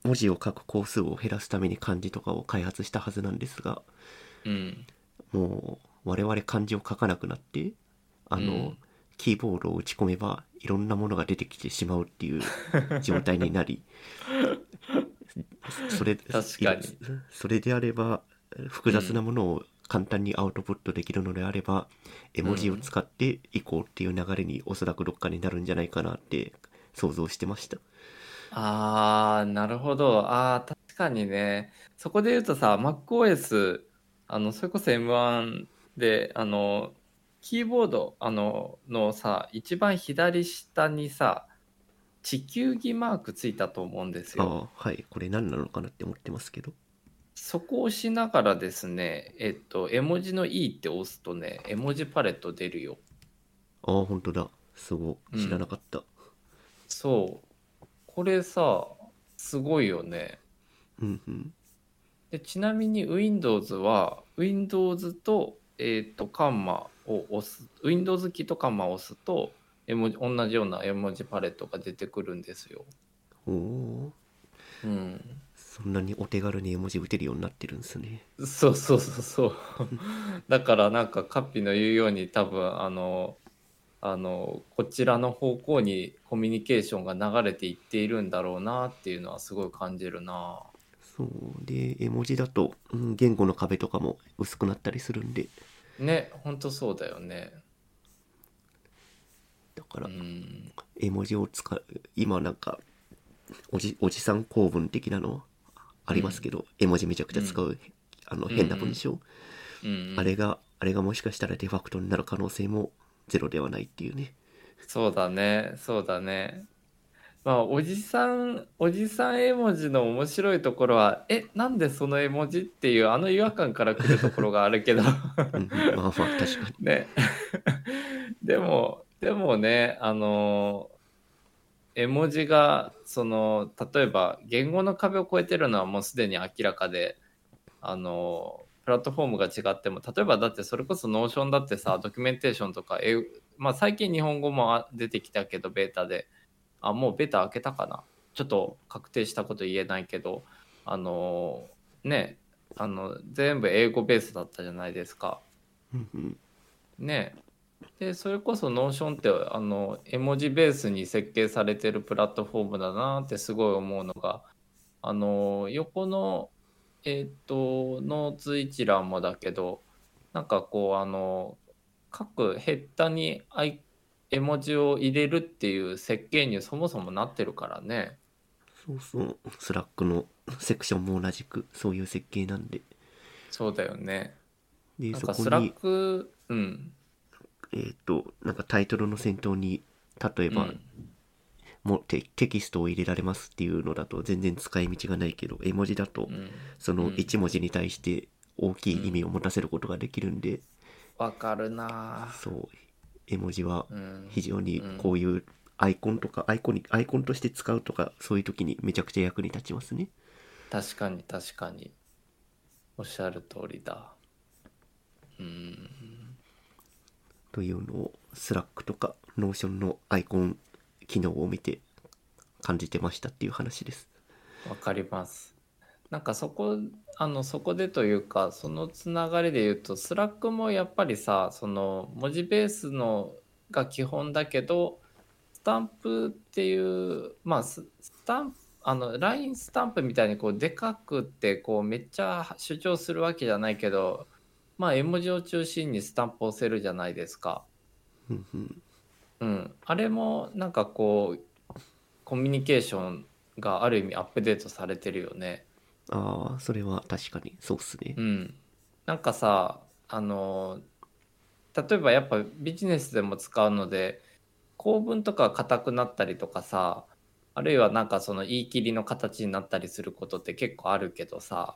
文字を書く工数を減らすために漢字とかを開発したはずなんですがうん。もう我々漢字を書かなくなってあの、うんキーボードを打ち込めばいろんなものが出てきてしまうっていう 状態になりそれそれであれば複雑なものを簡単にアウトプットできるのであれば、絵文字を使っていこうっていう流れにおそらくどっかになるんじゃないかなって想像してました。あー、なるほど。あー、確かにね。そこで言うとさ、MacOS、あの、それこそ M1 で、あの、キーボード、あの、のさ、一番左下にさ、地球儀マークついたと思うんですよ。ああはいこれ何なのかなって思ってますけどそこを押しながらですね、えっと、絵文字の E って押すとね、絵文字パレット出るよ。ああ本当だすご知らなかった、そう。これさ、すごいよね。うんうん。でちなみに Windows は Windows と,、えー、とカンマを押す Windows キーとカンマを押すと絵文字同じような絵文字パレットが出てくるんですよ。おおー。うん、そんなにお手軽に絵文字打てるようになってるんですね。そうそうそうそう。だからなんかカッピの言うように多分あのあのこちらの方向にコミュニケーションが流れていっているんだろうなっていうのはすごい感じるな。そうで絵文字だと、うん、言語の壁とかも薄くなったりするんで。ねほんとそうだよね。だからうん。絵文字を使う今なんかおじおじさん構文的なのありますけど、絵文字めちゃくちゃ使う、あの変な文章、うん。あれがあれがもしかしたらデファクトになる可能性もゼロではないっていうね。そうだね。そうだね。まあおじさんおじさん絵文字の面白いところはえなんでその絵文字っていうあの違和感からくるところがあるけど。まあまあ確かに。ね。でもでもねあの絵文字がその例えば言語の壁を越えてるのはもうすでに明らかであのプラットフォームが違っても例えばだってそれこそ Notion だってさドキュメンテーションとか、えまあ、最近日本語もあ出てきたけどベータで。あもうベータ開けたかな。ちょっと確定したこと言えないけど。あのねあの全部英語ベースだったじゃないですか。ね。でそれこそ Notion ってあの絵文字ベースに設計されてるプラットフォームだなってすごい思うのがあの横のえっ、とノーツ一覧もだけどなんかこうあの各ヘッダにアイ絵文字を入れるっていう設計にそもそもなってるからね。そうそう。 Slack のセクションも同じくそういう設計なんで。そうだよね。でなんか Slack うん。えっ、となんかタイトルの先頭に例えば、うんもうテテキストを入れられますっていうのだと全然使い道がないけど絵文字だとうん。そのうん。1文字に対して大きい意味を持たせることができるんで、わかるな。そう。絵文字はうん。非常にこういうアイコンとかアイコンにアイコンとして使うとかそういう時にめちゃくちゃ役に立ちますね。確かに確かに。おっしゃる通りだ。うん。というのを Slack とか Notion のアイコン機能を見て感じてましたっていう話です。わかります。なんかそこあのそこでというかそのつながりで言うと Slack もやっぱりさその文字ベースのが基本だけどスタンプっていうまあススタンプあの LINE スタンプみたいにこうでかくってこうめっちゃ主張するわけじゃないけどまあ絵文字を中心にスタンプを押せるじゃないですか。うん。あれもなんかこうコミュニケーションがある意味アップデートされてるよね。ああそれは確かにそうっすね。うん、なんかさあの例えばやっぱビジネスでも使うので構文とか硬くなったりとかさあるいはなんかその言い切りの形になったりすることって結構あるけどさ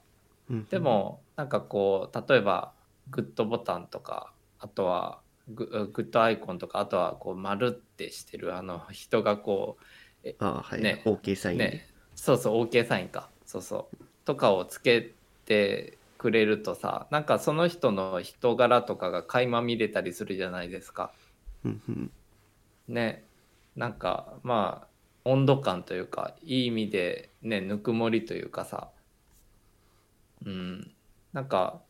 うんうん。でもなんかこう例えばグッドボタンとかあとはググッドアイコンとかあとはこう丸ってしてるあの人がこうああはい、ね。OK サイン。ね。ねそうそう OK サインか。そうそう。とかをつけてくれるとさなんかその人の人柄とかが垣間見れたりするじゃないですか。ね。なんかまあ温度感というかいい意味でねぬくもりというかさ。うん。なんか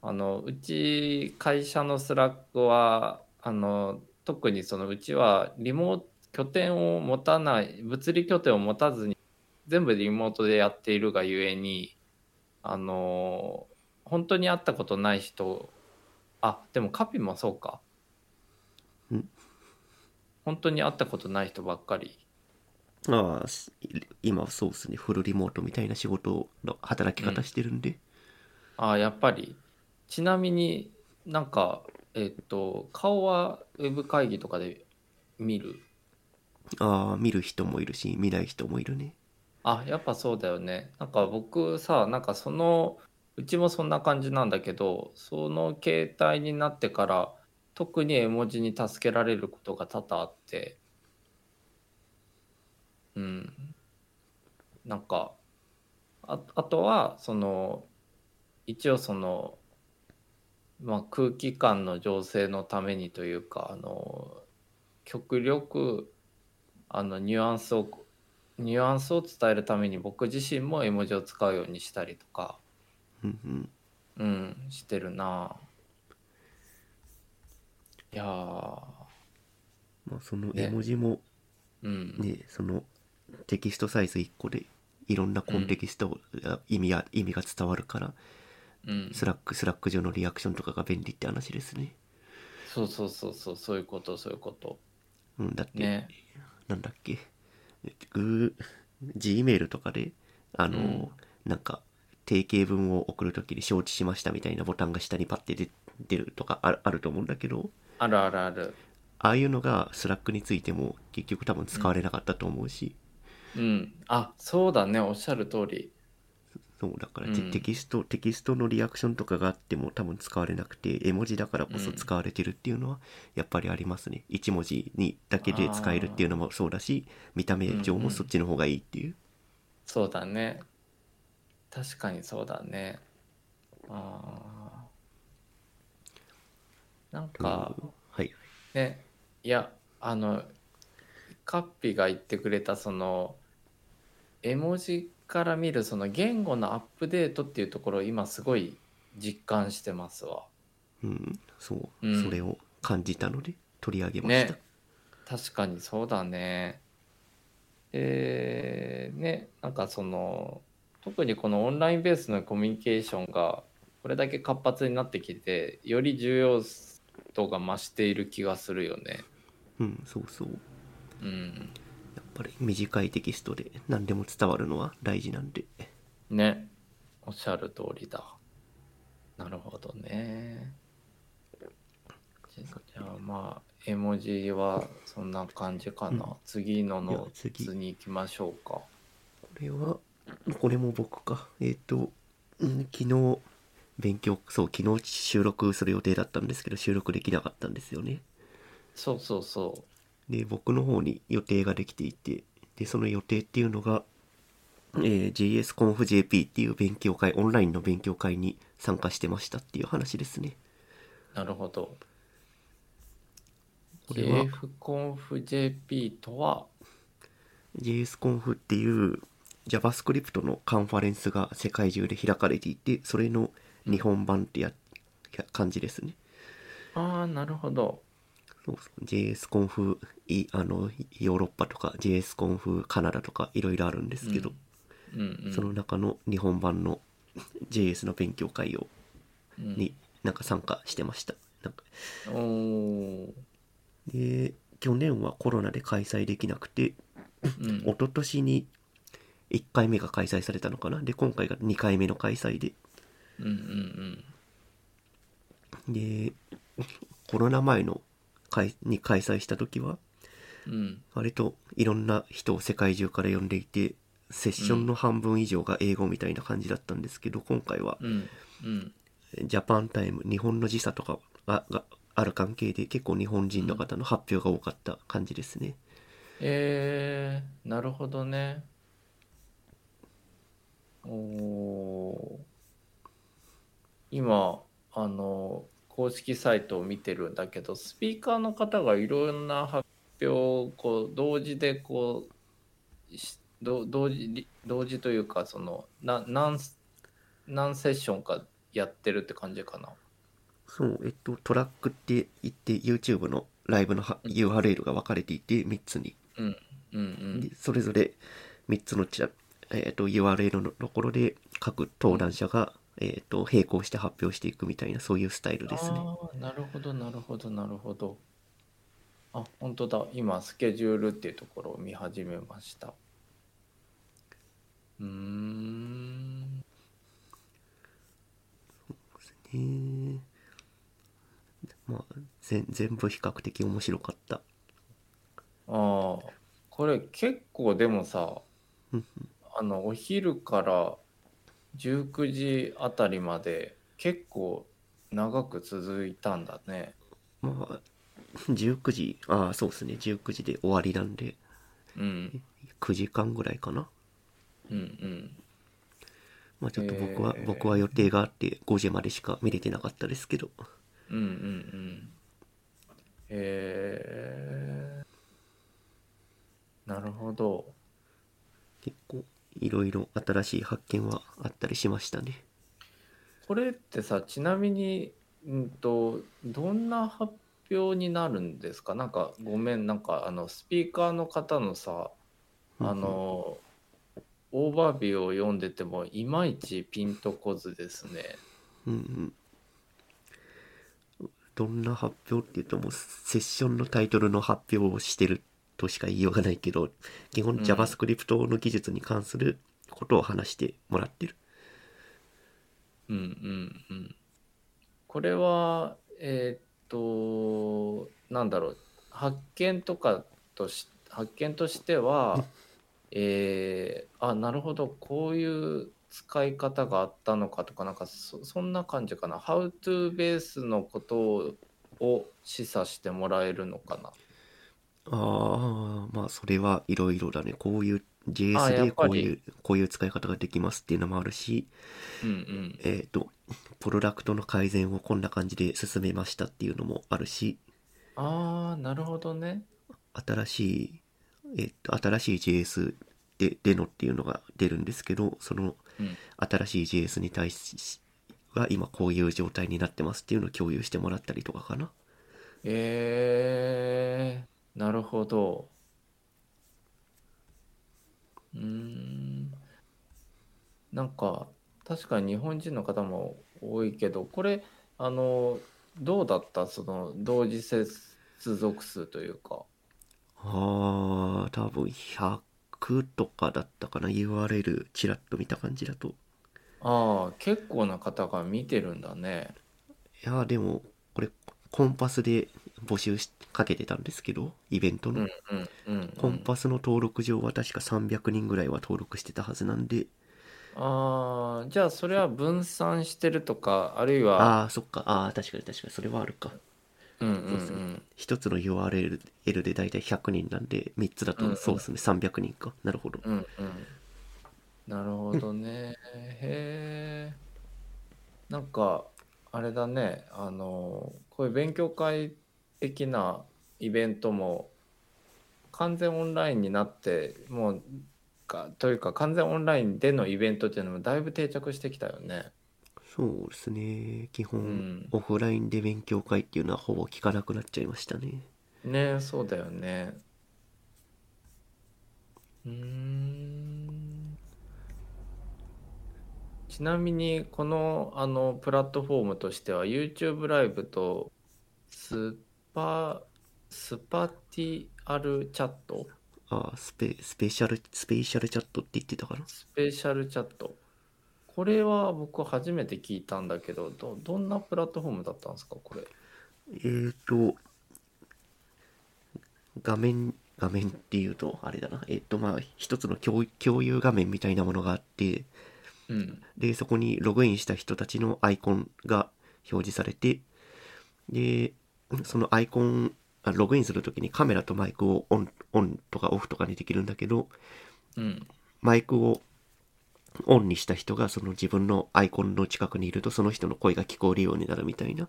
あのうち会社の Slack はあの特にそのうちはリモート拠点を持たない物理拠点を持たずに全部リモートでやっているがゆえにあの本当に会ったことない人あでもカピもそうか。ん本当に会ったことない人ばっかり。ああし今はそうっすね。フルリモートみたいな仕事の働き方してるんで、あやっぱりちなみになんかえっと顔はウェブ会議とかで見る？ああ見る人もいるし見ない人もいるね。あやっぱそうだよね。なんか僕さなんかそのうちもそんな感じなんだけどその携帯になってから特に絵文字に助けられることが多々あって。うん。なんかああとはその一応その、まあ、空気感の醸成のためにというかあの極力あのニュアンスをニュアンスを伝えるために僕自身も絵文字を使うようにしたりとか、うんうん。うん、してるな。いやー。まあそのね。絵文字もうん、ねそのテキストサイズ1個でいろんなコンテキスト、あ意味や意味が伝わるからうん、 Slack Slack 上のリアクションとかが便利って話ですね。そうそうそうそうそういうことそういうこと。うんだって、ね。なんだっけ？グー Gmail とかであの、うん。なんか定型文を送るときに承知しましたみたいなボタンが下にパッて出出るとかあるあると思うんだけどあるあるある。ああいうのが Slack についても結局多分使われなかったと思うし、うん。あそうだね。おっしゃる通りそうだから、うん。テキストテキストのリアクションとかがあっても多分使われなくて絵文字だからこそ使われてるっていうのはやっぱりありますね。1文字にだけで使えるっていうのもそうだし見た目上もそっちの方がいいっていう、そうだね。確かにそうだね。あー。なんかはい。ねいやあのカッピが言ってくれたその絵文字から見るその言語のアップデートっていうところを今すごい実感してますわ。うんそう、うん。それを感じたので取り上げました、ね。確かにそうだね。でねなんかその特にこのオンラインベースのコミュニケーションがこれだけ活発になってきてより重要度が増している気がするよね。うんそうそう。うんぱり短いテキストで何でも伝わるのは大事なんで。ね。おっしゃる通りだ。なるほどね。じゃあまあ絵文字はそんな感じかな、うん。次のの次図に行きましょうか。これはこれも僕か。えっ、と、うん昨日勉強そう昨日収録する予定だったんですけど収録できなかったんですよね。そうそうそで僕の方に予定ができていてでその予定っていうのが、えー JSConfJP っていう勉強会オンラインの勉強会に参加してましたっていう話ですね。うなるほど。これは？JFConfJP とは？JSConf っていう JavaScript のカンファレンスが世界中で開かれていてそれの日本版ってや感じですね。ああなるほどそうそう JSConf いあのヨーロッパとか JSConf カナダとかいろいろあるんですけど、うん。うんその中の日本版の JS の勉強会をうん。になんか参加してました。なんか。で去年はコロナで開催できなくてうん。一昨年に1回目が開催されたのかな。で今回が2回目の開催で。うんうんでコロナ前の開に開催した時はうん。うん割といろんな人を世界中から呼んでいてセッションの半分以上が英語みたいな感じだったんですけど今回はうん。うん。ジャパンタイム日本の時差とかががある関係で結構日本人の方の発表が多かった感じですね。えー、なるほどね。おー。今あの公式サイトを見てるんだけどスピーカーの方がいろんな発表をこう同時でこう同時同時というかそのな何何セッションかやってるって感じかな。そう、えっと、トラックって言って YouTube のライブのは URL が分かれていて3つに。うんうんでそれぞれ3つのちゃ、えっと URL のところで各登壇者が、えっと並行して発表していくみたいなそういうスタイルですね。なるほどなるほどなるほど。あ本当だ。今スケジュールっていうところを見始めました。うーん。へーまあ全全部比較的面白かった。ああこれ結構でもさうん。あのお昼から19時あたりまで結構長く続いたんだね。まあ19時ああそうですね。19時で終わりなんで。うん。9時間ぐらいかな。うんうん。まあちょっと僕は、へー。僕は予定があって5時までしか見れてなかったですけど。うんうんうん。えー、なるほど。結構いろいろ新しい発見はあったりしましたね。これってさちなみに、うん、とどんな発表になるんですか？なんかごめんなんかあのスピーカーの方のさあのオーバービューを読んでてもいまいちピンとこずですね。うんうん。どんな発表っていうともうセッションのタイトルの発表をしてるとしか言いようがないけど基本うん。JavaScript の技術に関することを話してもらってる。うんうんうん。これはえーっとなんだろう。発見とかとし発見としては えー、あなるほど。こういう使い方があったのかとかなんかそそんな感じかな。How to ベースのことを示唆してもらえるのかなああまあそれはいろいろだね。こういうあ JS やっぱり。でこういうこういう使い方ができますっていうのもあるしうんうん。えっ、とプロダクトの改善をこんな感じで進めましたっていうのもあるしああなるほどね。新しいえっ、と新しい JS ででのっていうのが出るんですけどそのうん。新しい JS に対しは今こういう状態になってますっていうのを共有してもらったりとかかな。えー、なるほど。うーん。なんか、確かに日本人の方も多いけど、これ、あの、どうだった？その、同時接続数というか。あー多分100とかだったかな？URL チラッと見た感じだとああ、結構な方が見てるんだね。いやでもこれコンパスで募集しかけてたんですけどイベントの、うんうんうん、うん。コンパスの登録上は確か300人ぐらいは登録してたはずなんでああ、じゃあそれは分散してるとか、あるいは、ああそっかああ確かに確かにそれはあるかうんうんそうですねうん。一つの URL で大体100人なんで3つだうんうんとそうですね300人かなるほどうんうん。なるほどね。へえ。なんか、あれだね、あの、こういう勉強会的なイベントも完全オンラインになって、もう、かというか完全オンラインでのイベントっていうのもだいぶ定着してきたよね。そうですね基本、うんオフラインで勉強会っていうのはほぼ聞かなくなっちゃいましたねねそうだよね。うーん。ちなみにこのあのプラットフォームとしては YouTube ライブとスパスパティアルチャット？ああスペスペシャルスペシャルチャットって言ってたかな？スペシャルチャット。これは僕初めて聞いたんだけどどどんなプラットフォームだったんですか？これ。えーと画面画面っていうとあれだな。えっ、とまあ一つの共共有画面みたいなものがあってうん。でそこにログインした人たちのアイコンが表示されてでそのアイコンあログインするときにカメラとマイクをオンオンとかオフとかにできるんだけどうん。マイクをオンにした人がその自分のアイコンの近くにいるとその人の声が聞こえるようになるみたいな。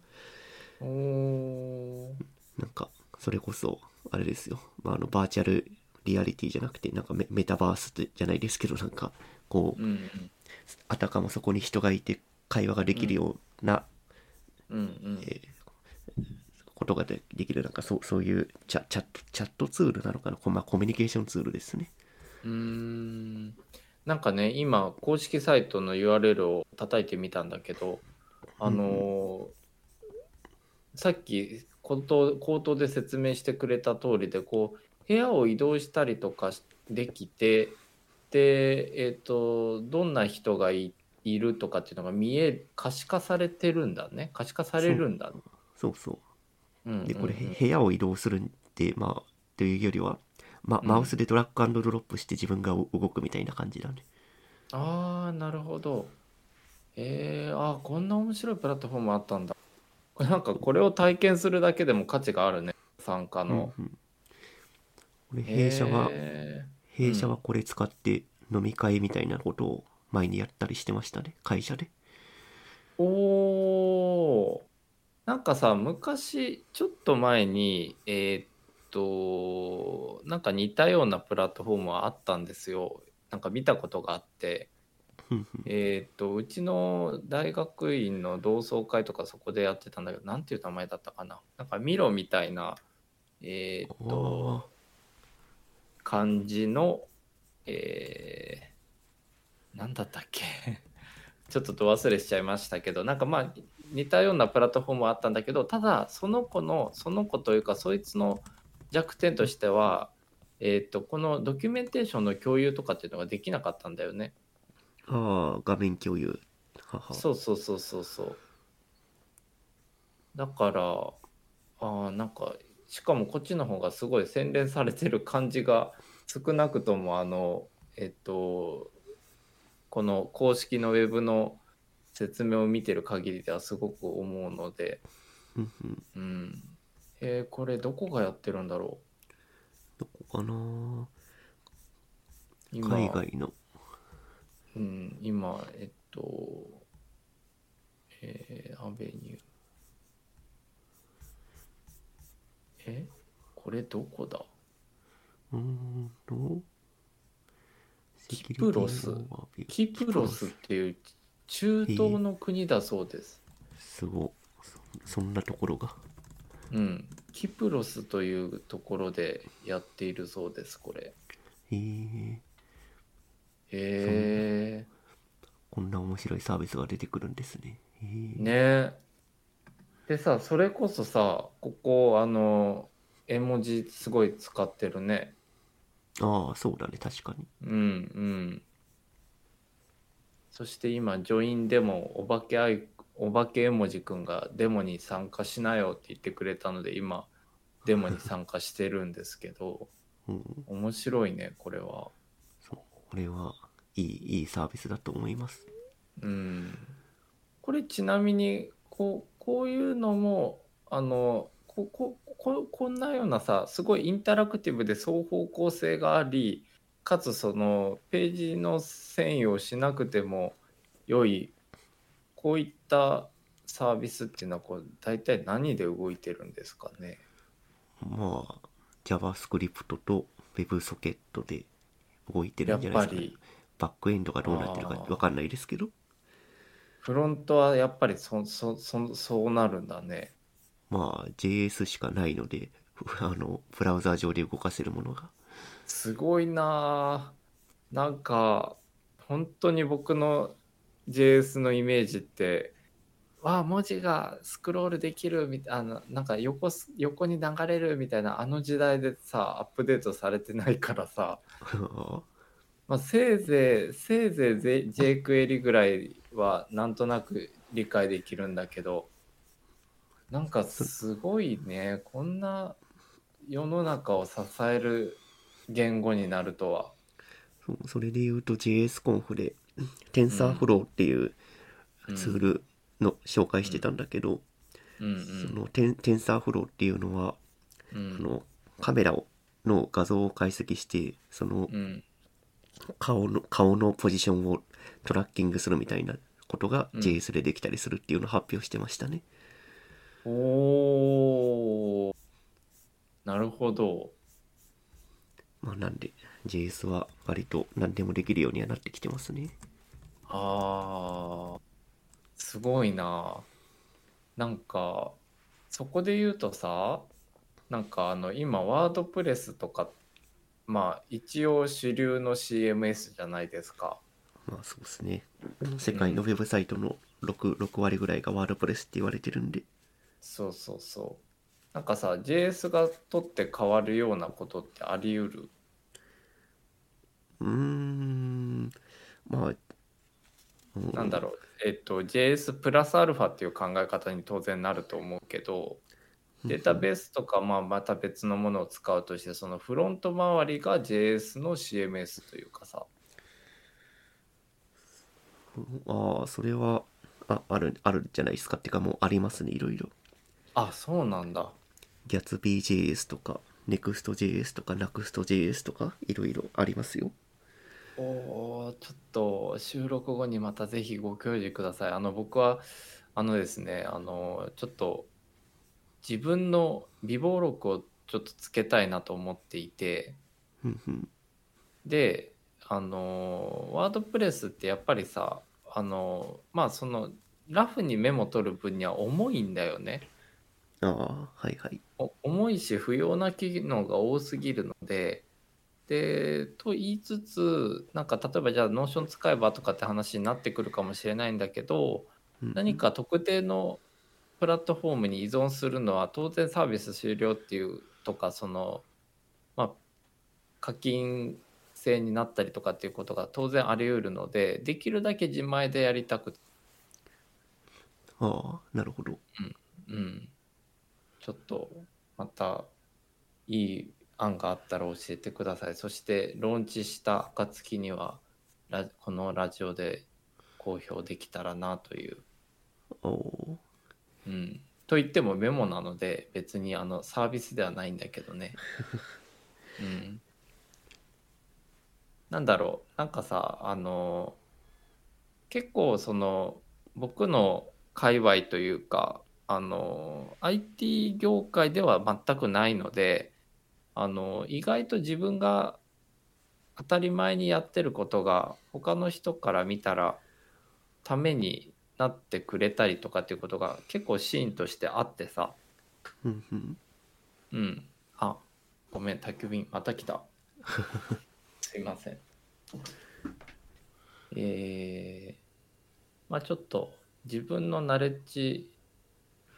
なんかそれこそあれですよ、まあ、あのバーチャルリアリティじゃなくてなんかメメタバースじゃないですけどなんかこううんうん。あたかもそこに人がいて会話ができるような、うんうん。えーことがでできるなんかそうそういうチャチャットチャットツールなのかな、こまあ、コミュニケーションツールですね。うーん。なんかね今公式サイトの URL を叩いてみたんだけどあのーさっき口頭口頭で説明してくれた通りでこう部屋を移動したりとかしできてでえっ、とどんな人がいいるとかっていうのが見え可視化されてるんだね。可視化されるんだ。そう。そうう。んでこれ、部屋を移動するってまあというよりは、ま、うん。マウスでドラッグドロップして自分が動くみたいな感じだねああ、なるほど。えー、あーこんな面白いプラットフォームあったんだ。これなんかこれを体験するだけでも価値があるね、参加の。うんうん。これ弊社は、へ弊社はこれ使って飲み会みたいなことを前にやったりしてましたね。会社で。おーなんかさ昔ちょっと前にえーっとなんか似たようなプラットフォームはあったんですよ。なんか見たことがあって。えーっとうちの大学院の同窓会とかそこでやってたんだけどなんていう名前だったかな。なんかミロみたいなえーっと感じのえー、なんだったっけ。ちょっとど忘れしちゃいましたけどなんかまあ似たようなプラットフォームはあったんだけどただその子のその子というかそいつの弱点としては、えー、とこのドキュメンテーションの共有とかっていうのができなかったんだよね。ああ画面共有ははそうそうそうそうそう。だからあーなんかしかもこっちの方がすごい洗練されてる感じが少なくともあのえっとこの公式のウェブの説明を見てる限りではすごく思うので、うん、えーこれどこがやってるんだろどこかな？う今。海外の。うん、今えっとえーアベニュー。え？これどこだ？うーんと。キプロス。キプロスっていう中東の国だそうです。すごそそんなところが？うん、キプロスというところでやっているそうです、これ。へえへえ。こんな面白いサービスが出てくるんですねへえねえ。でさ、それこそさ、ここ、あの、絵文字すごい使ってるね。ああそうだね確かにうんうん。そして今、ジョインでもお化けアイ、お化け絵文字くんがデモに参加しなよって言ってくれたので、今、デモに参加してるんですけど、うん面白いね、これは。そうこれはいいいいサービスだと思いますうん。これちなみに、こう、こういうのも、あの、ここここんなようなさすごいインタラクティブで双方向性がありかつそのページの遷移をしなくても良いこういったサービスっていうのはこう大体何で動いてるんですかね？まあ JavaScript と WebSocket で動いてるんじゃないですか、ね。やっぱり、バックエンドがどうなってるかあーわかんないですけど。フロントはやっぱりそそそそうなるんだねまあ JS しかないのであのブラウザー上で動かせるものがすごいな。あなんか本当に僕の JS のイメージってわあ文字がスクロールできるみたいななんか横す横に流れるみたいなあの時代でさアップデートされてないからさ、まあ、せいぜいせいぜい J- jQuery ぐらいはなんとなく理解できるんだけどなんかすごいね。こんな世の中を支える言語になるとは。そうそれで言うと JS コンフで TensorFlow っていううん。ツールの紹介してたんだけど、うん。その Ten- TensorFlow っていうのは、うん。そのカメラをの画像を解析してそのうん。顔の顔のポジションをトラッキングするみたいなことがうん。JS でできたりするっていうのを発表してましたね。おー。なるほど。まあなんで JS は割と何でもできるようにはなってきてますね。あーすごいな。なんかそこで言うとさなんかあの今ワードプレスとかまあ一応主流の CMS じゃないですか。まあそうですね。世界のウェブサイトの 6, 6割ぐらいがワードプレスって言われてるんで。そうそうそう。なんかさ JS が取って変わるようなことってあり得る？うーん。まあ、うんなんだろう、えっと、JS プラスアルファっていう考え方に当然なると思うけど、データベースとかまあまた別のものを使うとして、そのフロント周りが JS の CMS というかさ、ああ、それは、あ、ある、あるんじゃないですか。ってかもうありますね、いろいろ。あ、そうなんだ。GatsbyJS とか、NextJS とか、NuxtJS とか、いろいろありますよ。おーちょっと収録後にまたぜひご教示ください。あの僕はあのですねあのちょっと自分の備忘録をちょっとつけたいなと思っていてであの WordPress ってやっぱりさあのまあそのラフにメモ取る分には重いんだよね。ああはいはい。お重いし不要な機能が多すぎるのででと言いつつなんか例えばじゃあ Notion 使えばとかって話になってくるかもしれないんだけどうんうん。何か特定のプラットフォームに依存するのは当然サービス終了っていうとかそのまあ課金制になったりとかっていうことが当然あり得るのでできるだけ自前でやりたくてああなるほど。うん、ちょっとまたいい案があったら教えてください。そしてローンチした暁にはラこのラジオで公表できたらなという。うん、と言ってもメモなので別にあのサービスではないんだけどね。うん、なんだろうなんかさあの結構その僕の界隈というかあの IT 業界では全くないのであの意外と自分が当たり前にやってることが他の人から見たらためになってくれたりとかっていうことが結構シーンとしてあってさ。うんあごめん宅急便また来た。すいません。えー、まあちょっと自分のナレッジ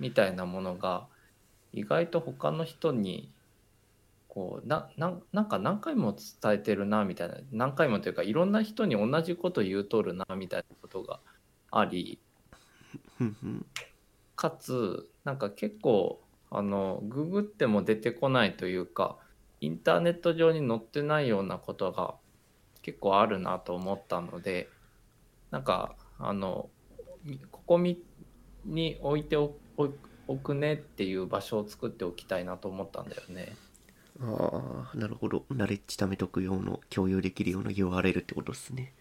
みたいなものが意外と他の人にこうなななんか何回も伝えてるなみたいな何回もというかいろんな人に同じこと言うとるなみたいなことがありかつなんか結構あのググっても出てこないというかインターネット上に載ってないようなことが結構あるなと思ったのでなんかあのここに置いておおおくねっていう場所を作っておきたいなと思ったんだよね。ああなるほど。ナレッジ貯めとく用の共有できるような URL ってことですね。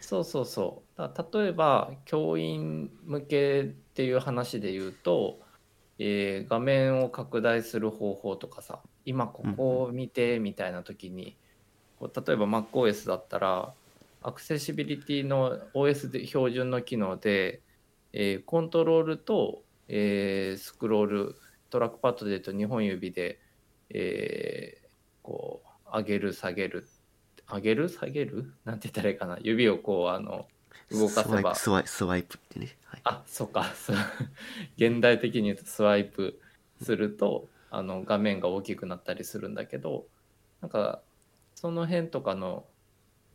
そうそうそう。だ例えば教員向けっていう話で言うと、えー画面を拡大する方法とかさ今ここを見てみたいな時に、こう例えば MacOS だったらアクセシビリティの OS で標準の機能で、えーコントロールと、えースクロールトラックパッドで言うと2本指で、えーこう上げる下げる上げる？下げる？なんて言ったらいいかな。指をこうあの動かせば。スワイプスワイスワイプってね、はい、あそうか。現代的に言うとスワイプするとあの画面が大きくなったりするんだけどなんかその辺とかの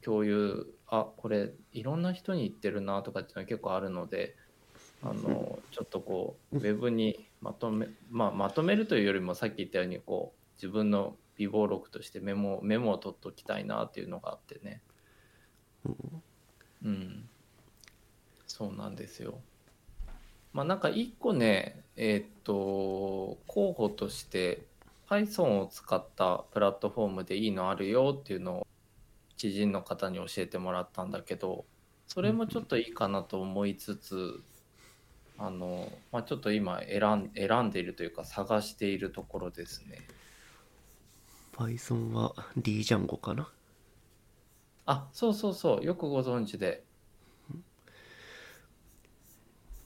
共有あこれいろんな人に言ってるなとかっていうのは結構あるのであのちょっとこうウェブにまとめ、まあ、まとめるというよりもさっき言ったようにこう自分の備忘録としてメモメモを取っておきたいなっていうのがあってね。うんうん、そうなんですよ。まあなんか一個ね、えーっと、候補として Python を使ったプラットフォームでいいのあるよっていうのを知人の方に教えてもらったんだけど、それもちょっといいかなと思いつつ、あの、まあちょっと今選ん選んでいるというか探しているところですね。Python は Django かな？あ、そうそうそう、よくご存知で。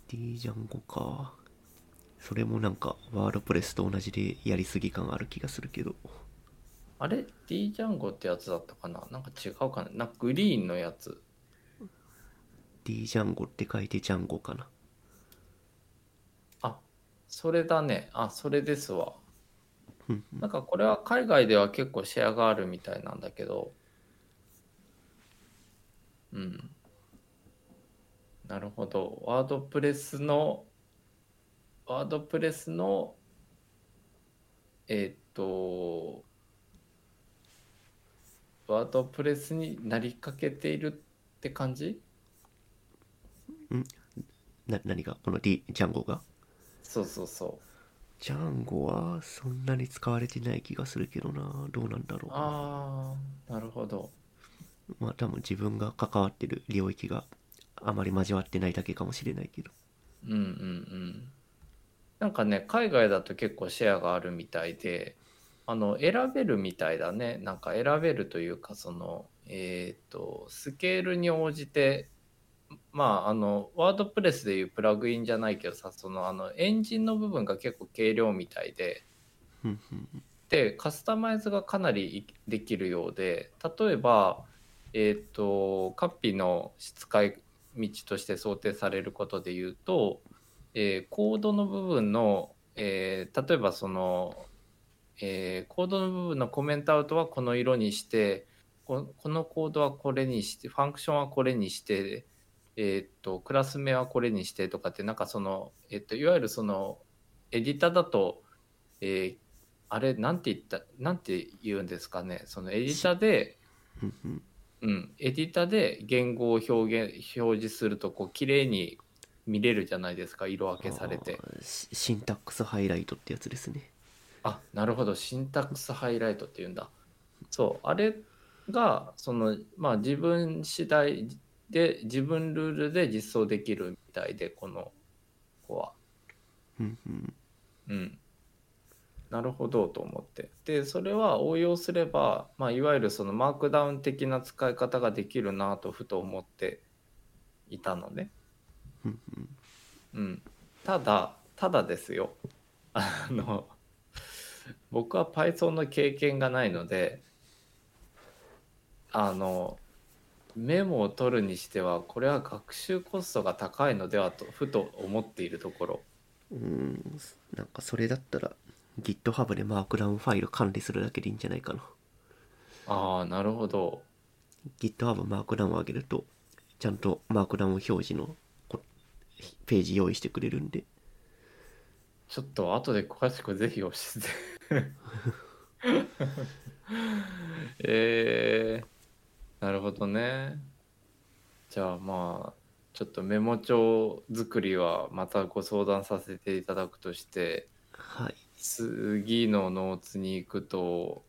Django かそれもなんかワードプレスと同じでやりすぎ感ある気がするけどあれ ?D ジャンゴってやつだったかな？なんか違うかな？なんかグリーンのやつ。Django って書いて Django かなあ、それだね。あ、それですわ。うんなんかこれは海外では結構シェアがあるみたいなんだけど。うん。なるほど。ワードプレスの、ワードプレスの、えーっと、ワードプレスになりかけているって感じ？な何が？この D Django が？そうそうそう。Django はそんなに使われてない気がするけどな。どうなんだろうああ、なるほど。まあ多分自分が関わってる領域があまり交わってないだけかもしれないけど。うんうんうん。なんかね海外だと結構シェアがあるみたいであの選べるみたいだね。なんか選べるというかそのえっ、とスケールに応じてまああのワードプレスでいうプラグインじゃないけどさそのあのエンジンの部分が結構軽量みたいででカスタマイズがかなりできるようで例えばえっ、とカッピの使い道として想定されることで言うと、えーコードの部分の、えー例えばその、えーコードの部分のコメントアウトはこの色にしてこのコードはこれにしてファンクションはこれにして、えーっとクラス名はこれにしてとかってなんかその、えっといわゆるそのエディターだと、えーあれなんて言ったなんて言うんですかね。そのエディターでうんエディターで言語を表現表示するとこう綺麗に見れるじゃないですか。色分けされて。シシンタックスハイライトってやつですね。あなるほど。シンタックスハイライトっていうんだ。そうあれがそのまあ自分次第で自分ルールで実装できるみたいでこの子は。うんうん。うん。なるほどと思って。でそれは応用すれば、まあ、いわゆるそのマークダウン的な使い方ができるなとふと思っていたのね。うんうん。うん、ただただですよ。あの僕は Python の経験がないのであのメモを取るにしてはこれは学習コストが高いのではとふと思っているところ。うんなんかそれだったら GitHub でマークダウンファイル管理するだけでいいんじゃないかな。ああなるほど。GitHub マークダウンを上げるとちゃんとマークダウン表示のこページ用意してくれるんで。ちょっと後で詳しくぜひ教えて。えー、なるほどね。じゃあまあちょっとメモ帳作りはまたご相談させていただくとしてはい。次のノーツに行くと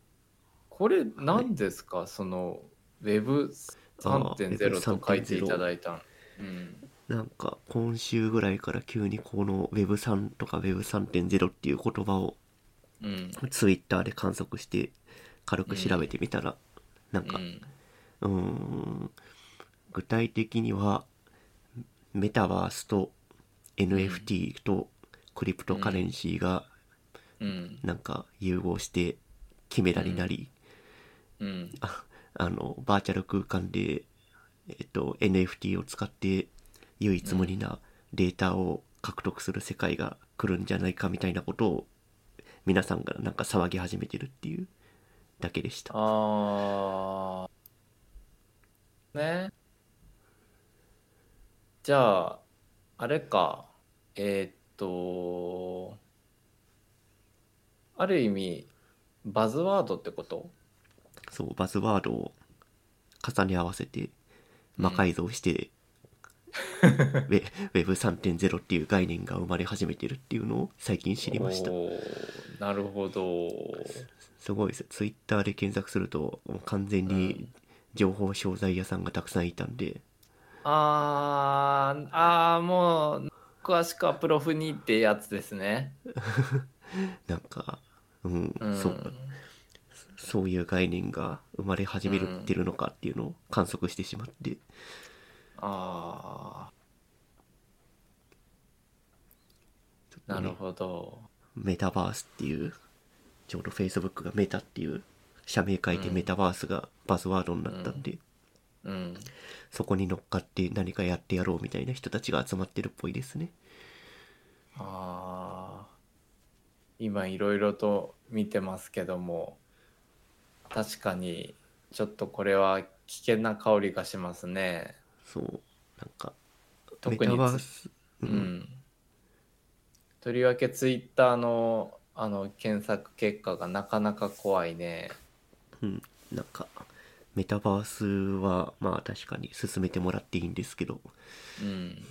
これ何ですか、その Web3.0 と書いていただいたん。うん。なんか今週ぐらいから急にこの Web3 とか Web3.0 っていう言葉をうん。ツイッターで観測して軽く調べてみたら、なんかうんうーん。具体的にはメタバースと NFT とクリプトカレンシーがうん。なんか融合してキメラになり、うん。ああのバーチャル空間で、えっと、NFT を使って唯一無二なデータを獲得する世界が来るんじゃないかみたいなことを皆さんがなんか騒ぎ始めてるっていうだけでした。あーね。じゃああれか。えーっとある意味バズワードってこと？そうバズワードを重ね合わせて魔改造して、ウェ Web3.0 っていう概念が生まれ始めてるっていうのを最近知りました。おーなるほど。すごいです。ツイッターで検索すると完全に情報商材屋さんがたくさんいたんで、あーあーもう詳しくはプロフにってやつですね。なんかうん、うん。そう。そういう概念が生まれ始めてるのかっていうのを観測してしまって、ああなるほど。メタバースっていうちょうど Facebook がメタっていう社名書いてうんメタバースがバズワードになったんで、う。んそこに乗っかって何かやってやろうみたいな人たちが集まってるっぽいですね。ああ今いろいろと見てますけども確かにちょっとこれは危険な香りがしますね。そうなんか特にメタバースう、うんん。とりわけツイッターのあの検索結果がなかなか怖いねうん、なんかメタバースはまあ確かに進めてもらっていいんですけどうん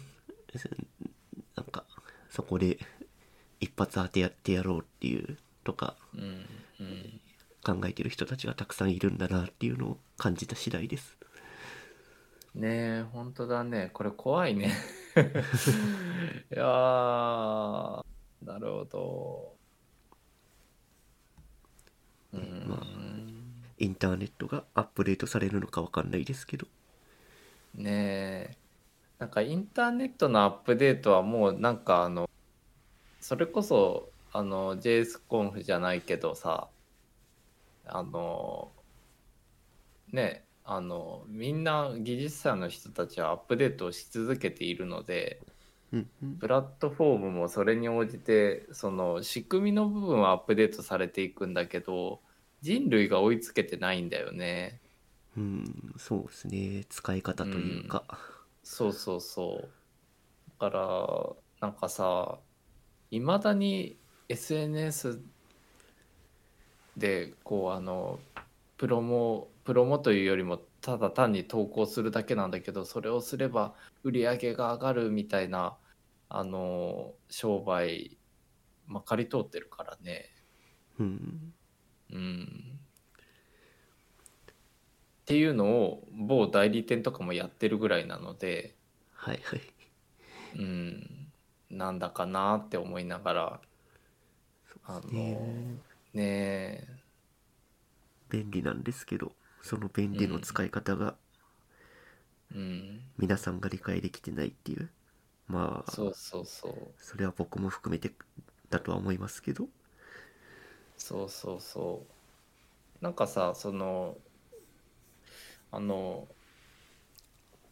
なんかそこで一発当てやってやろうっていうとかうんうん考えてる人たちがたくさんいるんだなっていうのを感じた次第ですねえ、本当だね。これ怖いね。いやー、なるほど。うーまあん。インターネットがアップデートされるのかわかんないですけどねえ。なんかインターネットのアップデートはもうなんかあの、それこそあの JSConf じゃないけどさ、あの、ね、あの、みんな技術者の人たちはアップデートをし続けているので、うんうんプラットフォームもそれに応じてその仕組みの部分はアップデートされていくんだけど人類が追いつけてないんだよね。うんそうですね。使い方というか、そうそうそう。だからなんかさいまだに SNS でこうあのプロモプロモというよりもただ単に投稿するだけなんだけどそれをすれば売り上げが上がるみたいなあの商売まかり通ってるからね。うんうん。っていうのを某代理店とかもやってるぐらいなのではいはい。うん。なんだかなって思いながらあのね便利なんですけどその便利の使い方がうん。皆さんが理解できてないっていう。まあそうそうそう。それは僕も含めてだとは思いますけどそうそうそうなんかさそのあの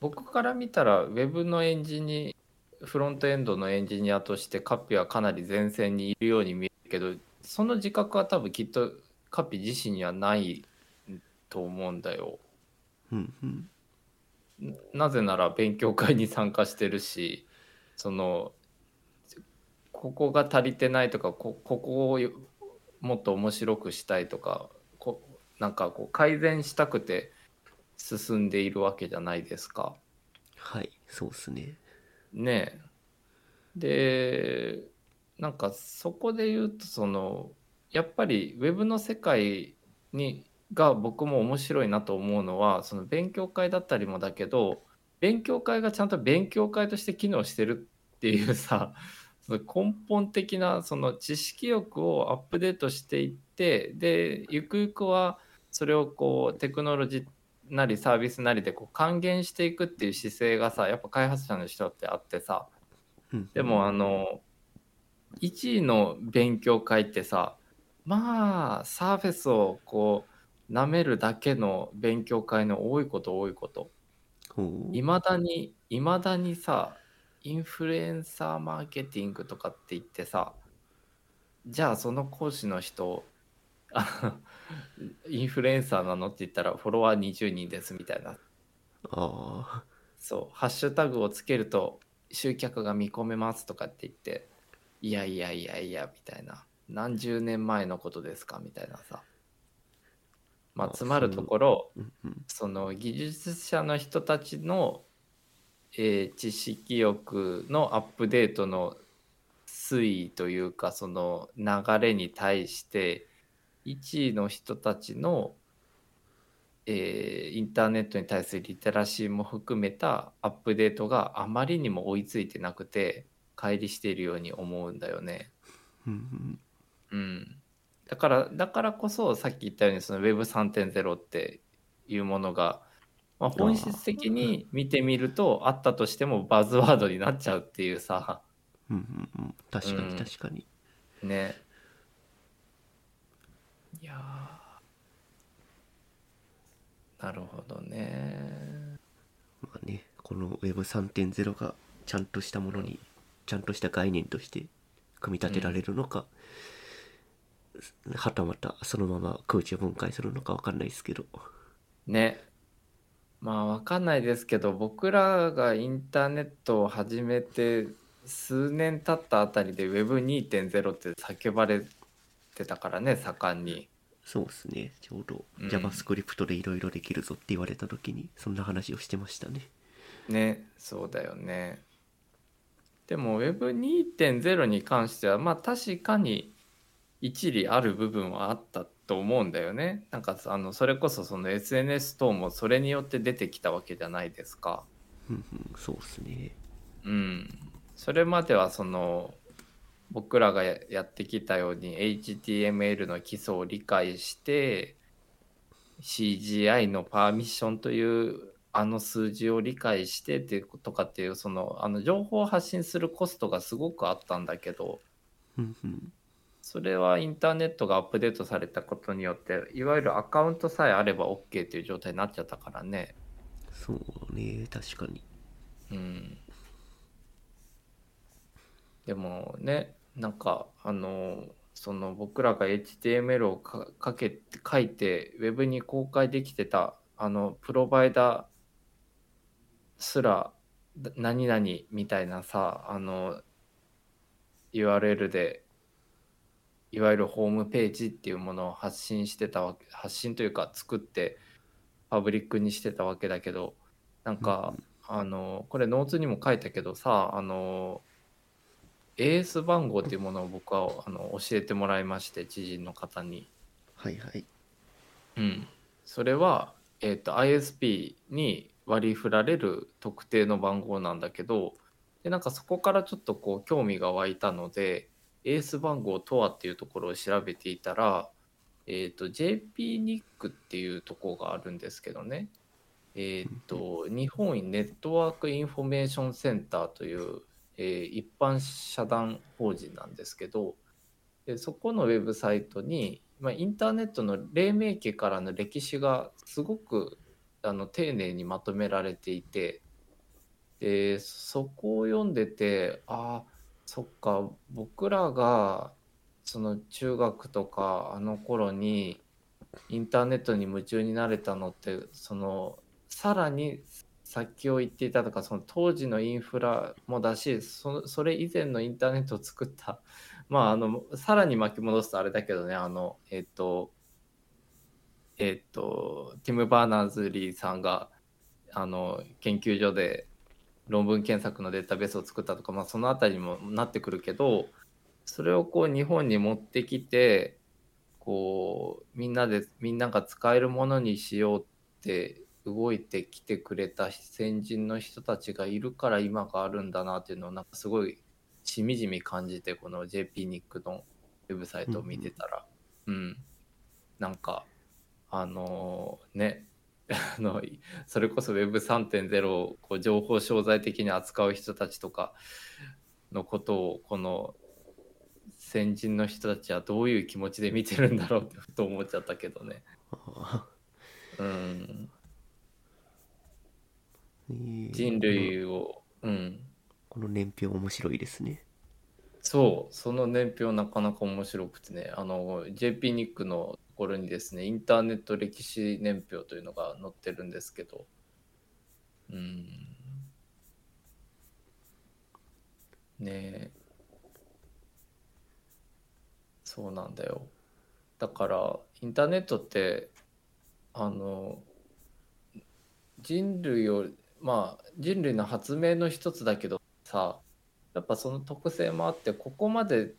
僕から見たらウェブのエンジニフロントエンドのエンジニアとしてカピはかなり前線にいるように見えるけどその自覚は多分きっとカピ自身にはないと思うんだよ。うんうんなぜなら勉強会に参加してるしそのここが足りてないとかこここをもっと面白くしたいとかこなんかこう改善したくて進んでいるわけじゃないですか。はいそうっすねねえ。でなんかそこで言うとそのやっぱりウェブの世界にが僕も面白いなと思うのはその勉強会だったりもだけど勉強会がちゃんと勉強会として機能してるっていうさその根本的なその知識欲をアップデートしていってでゆくゆくはそれをこうテクノロジーなりサービスなりでこう還元していくっていう姿勢がさやっぱ開発者の人ってあってさ。うん。でもあの1位の勉強会ってさまあサーフェスをこう舐めるだけの勉強会の多いこと多いこと。いまだにいまだにさインフルエンサーマーケティングとかって言ってさじゃあその講師の人あの インフルエンサーなのって言ったらフォロワー20人ですみたいな。ああそう。ハッシュタグをつけると集客が見込めますとかって言っていやいやいやいやみたいな。何十年前のことですかみたいなさ。まああつまるところその技術者の人たちの、えー知識欲のアップデートの推移というかその流れに対して1位の人たちの、えーインターネットに対するリテラシーも含めたアップデートがあまりにも追いついてなくて乖離しているように思うんだよね。うんうん、だからだからこそさっき言ったようにその Web3.0 っていうものが、まあ、本質的に見てみるとあったとしてもバズワードになっちゃうっていうさ。うんうんうん。確かにうん。確かに、ね。いやー。なるほどね。まあねこの Web3.0 がちゃんとしたものにちゃんとした概念として組み立てられるのか、はたまたそのまま空気を分解するのかわかんないですけど。ねまあわかんないですけど僕らがインターネットを始めて数年経ったあたりで Web2.0 って叫ばれてたからね盛んに。そうですね。ちょうどうん。JavaScript でいろいろできるぞって言われた時にそんな話をしてましたね。ねそうだよね。でも Web2.0 に関してはまあ確かに一理ある部分はあったっと思うんだよね。なんかあのそれこそその SNS 等もそれによって出てきたわけじゃないですか。うんうんそうっすねうん。それまではその僕らがややってきたように HTML の基礎を理解して CGI のパーミッションというあの数字を理解してっていうことかっていうそのあの情報を発信するコストがすごくあったんだけどそれはインターネットがアップデートされたことによっていわゆるアカウントさえあれば OK っていう状態になっちゃったからね。そうね確かにうん。でもねなんかあのその僕らが HTML をかかけて書いてウェブに公開できてたあのプロバイダーすらだ何々みたいなさあの URL でいわゆるホームページっていうものを発信してたわけ発信というか作ってパブリックにしてたわけだけどなんか、あのこれノーツにも書いたけどさあの AS 番号っていうものを僕はあの教えてもらいまして知人の方に。はいはい。うん、それは、えー、と ISP に割り振られる特定の番号なんだけどでなんかそこからちょっとこう興味が湧いたので AS 番号とはっていうところを調べていたら、えー、と JPNIC っていうところがあるんですけどね。えっ、と日本ネットワークインフォメーションセンターという、えー一般社団法人なんですけどでそこのウェブサイトに、まあ、インターネットの黎明期からの歴史がすごくあの丁寧にまとめられていてでそこを読んでてああそっか僕らがその中学とかあの頃にインターネットに夢中になれたのってそのさらに先を言っていたとかその当時のインフラもだしそそれ以前のインターネットを作った まああのさらに巻き戻すとあれだけどねあのえっ、とえっ、とティム・バーナーズリーさんがあの研究所で論文検索のデータベースを作ったとか、まあ、そのあたりにもなってくるけどそれをこう日本に持ってきてこうみんなでみんなが使えるものにしようって動いてきてくれた先人の人たちがいるから今があるんだなっていうのをなんかすごいしみじみ感じてこの JPNIC のウェブサイトを見てたら。うん、なんかあのねあのそれこそ Web3.0 をこう情報商材的に扱う人たちとかのことをこの先人の人たちはどういう気持ちで見てるんだろうってふと思っちゃったけどね。あうん、ーえー人類を、うん、この年表面白いですね。そう。その年表なかなか面白くてね。あの JPNIC のところにですねインターネット歴史年表というのが載ってるんですけど。うん。ねそうなんだよ。だからインターネットってあの人類をまあ人類の発明の一つだけどさやっぱその特性もあってここまで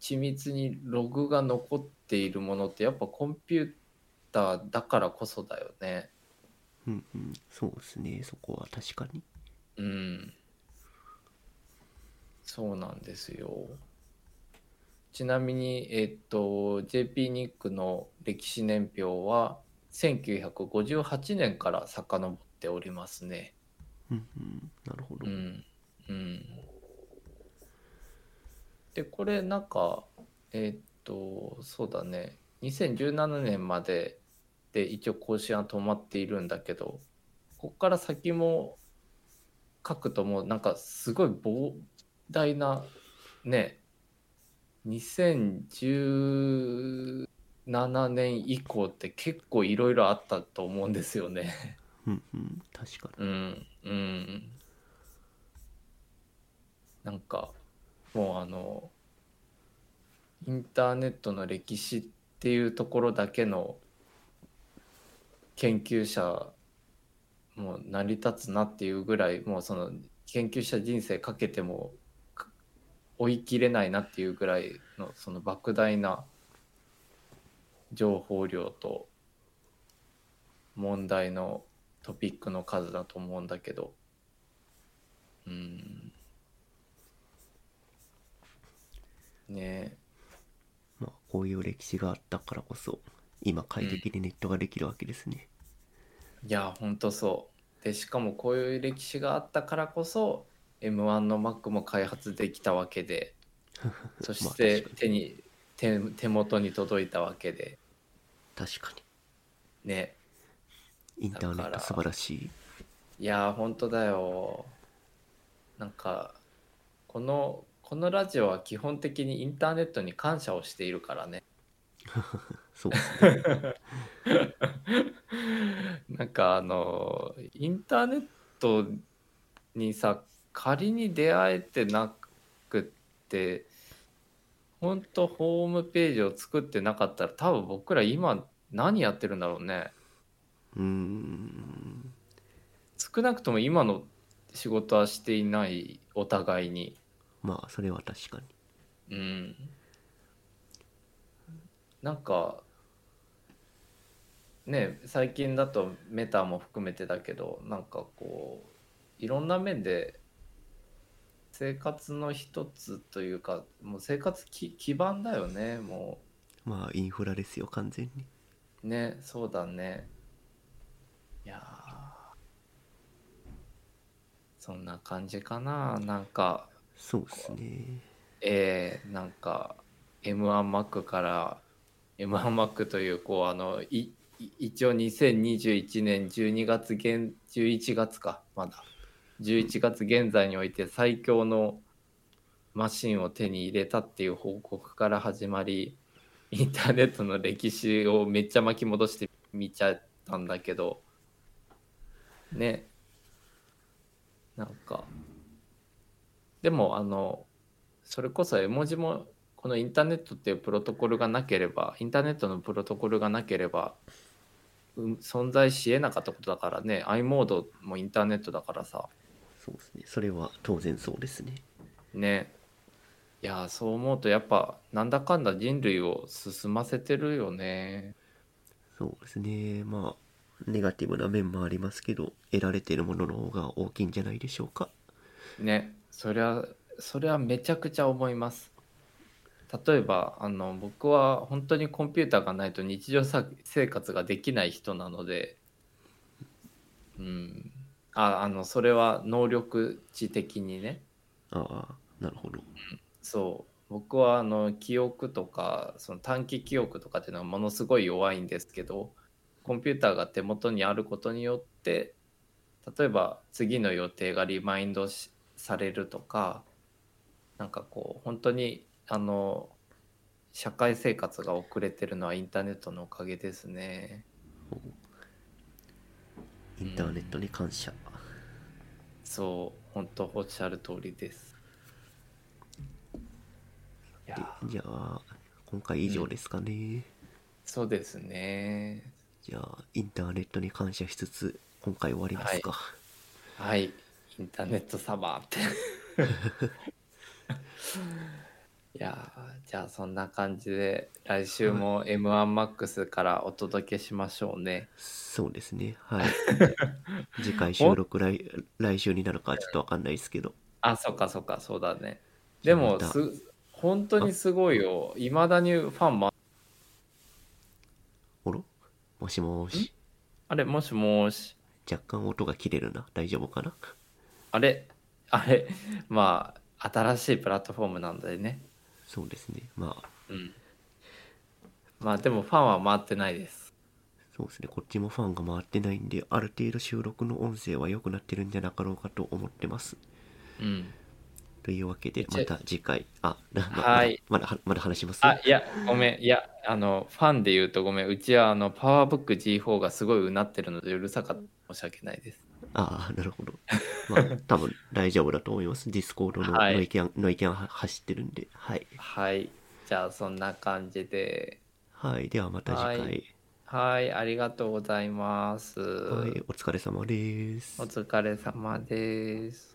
緻密にログが残っているものってやっぱコンピューターだからこそだよね。うんうんそうですねそこは確かにうん。そうなんですよ。ちなみに、えっと、JPNIC の歴史年表は1958年から遡っておりますね。うんうんなるほど、うん。うん。で、これなんか、えーっと、そうだね、2017年までで一応更新は止まっているんだけど、ここから先も書くともうなんかすごい膨大な、ね、2017年以降って結構いろいろあったと思うんですよね。うんうん。確かに。うんうん。なんかもうあのインターネットの歴史っていうところだけの研究者もう成り立つなっていうぐらいもうその研究者人生かけても追い切れないなっていうぐらいのその莫大な情報量と問題のトピックの数だと思うんだけど。うん。ね。まあこういう歴史があったからこそ今快適にネットができるわけですね、いやほんとそう。でしかもこういう歴史があったからこそ M1 の Mac も開発できたわけで そしまあて手に手手元に届いたわけで。確かね。にインターネット素晴らしい。いやー本当だよ。なんかこのこのラジオは基本的にインターネットに感謝をしているからね。そうですね。なんかあのインターネットにさ仮に出会えてなくって本当ホームページを作ってなかったら多分僕ら今何やってるんだろうね。うーん。少なくとも今の仕事はしていないお互いにまあそれは確かに。うん。なんかね最近だとメタも含めてだけどなんかこういろんな面で生活の一つというかもう生活き基盤だよねもまあインフラですよ完全に。うねそうだね。いやー。そんな感じかななんかそうですね。えー、なんか M1Mac から M1Mac というこうあのいい一応2021年12月現11月かまだ。11月現在において最強のマシンを手に入れたっていう報告から始まりインターネットの歴史をめっちゃ巻き戻して見ちゃったんだけどね。なんかでもあのそれこそ絵文字もこのインターネットっていうプロトコルがなければインターネットのプロトコルがなければ、うん、存在しえなかったことだからね。i モードもインターネットだからさ。そうですね。それは当然そうですね。ね。いやそう思うとやっぱなんだかんだ人類を進ませてるよね。そうですね。まあネガティブな面もありますけど得られてるものの方が大きいんじゃないでしょうか。ねそれはそれはめちゃくちゃ思います。例えばあの僕は本当にコンピューターがないと日常さ生活ができない人なのでうん。ああのそれは能力値的にね。ああなるほど。そう。僕はあの記憶とかその短期記憶とかっていうのはものすごい弱いんですけどコンピューターが手元にあることによって例えば次の予定がリマインドしされるとかなんかこう本当にあの社会生活が遅れてるのはインターネットのおかげですね。インターネットに感謝、そう本当おっしゃる通りです。でじゃあ今回以上ですかね、そうですね。じゃあインターネットに感謝しつつ今回終わりますか、はい、インターネット様って。いやーじゃあそんな感じで来週も M1MAX からお届けしましょうね。そうですね。はい。次回収録来来週になるかはちょっとわかんないですけど。あ、そっかそっか、そうだね。でも、す本当にすごいよ。いまだにファンも、おろ？もしもし？あれ、もしもし、若干音が切れるな。大丈夫かな？あれ、あれ、まあ、新しいプラットフォームなんでね。そうですねまあうん。まあ、でもファンは回ってないです。そうですねこっちもファンが回ってないんである程度収録の音声は良くなってるんじゃなかろうかと思ってますうん。というわけで一また次回あまだまだまだ話します？あ、いや、ごめん。いや、あの、ファンで言うとごめん。うちは、あの、パワーブック G4 がすごいうなってるので、うるさかった。申し訳ないです。ああなるほど。まあ 多分大丈夫だと思います。ディスコードのはいの意見、の意見は走ってるんで。はい。はい。じゃあ、そんな感じで。はい。ではまた次回。はい。はい、ありがとうございます。はい、お疲れ様です。お疲れ様です。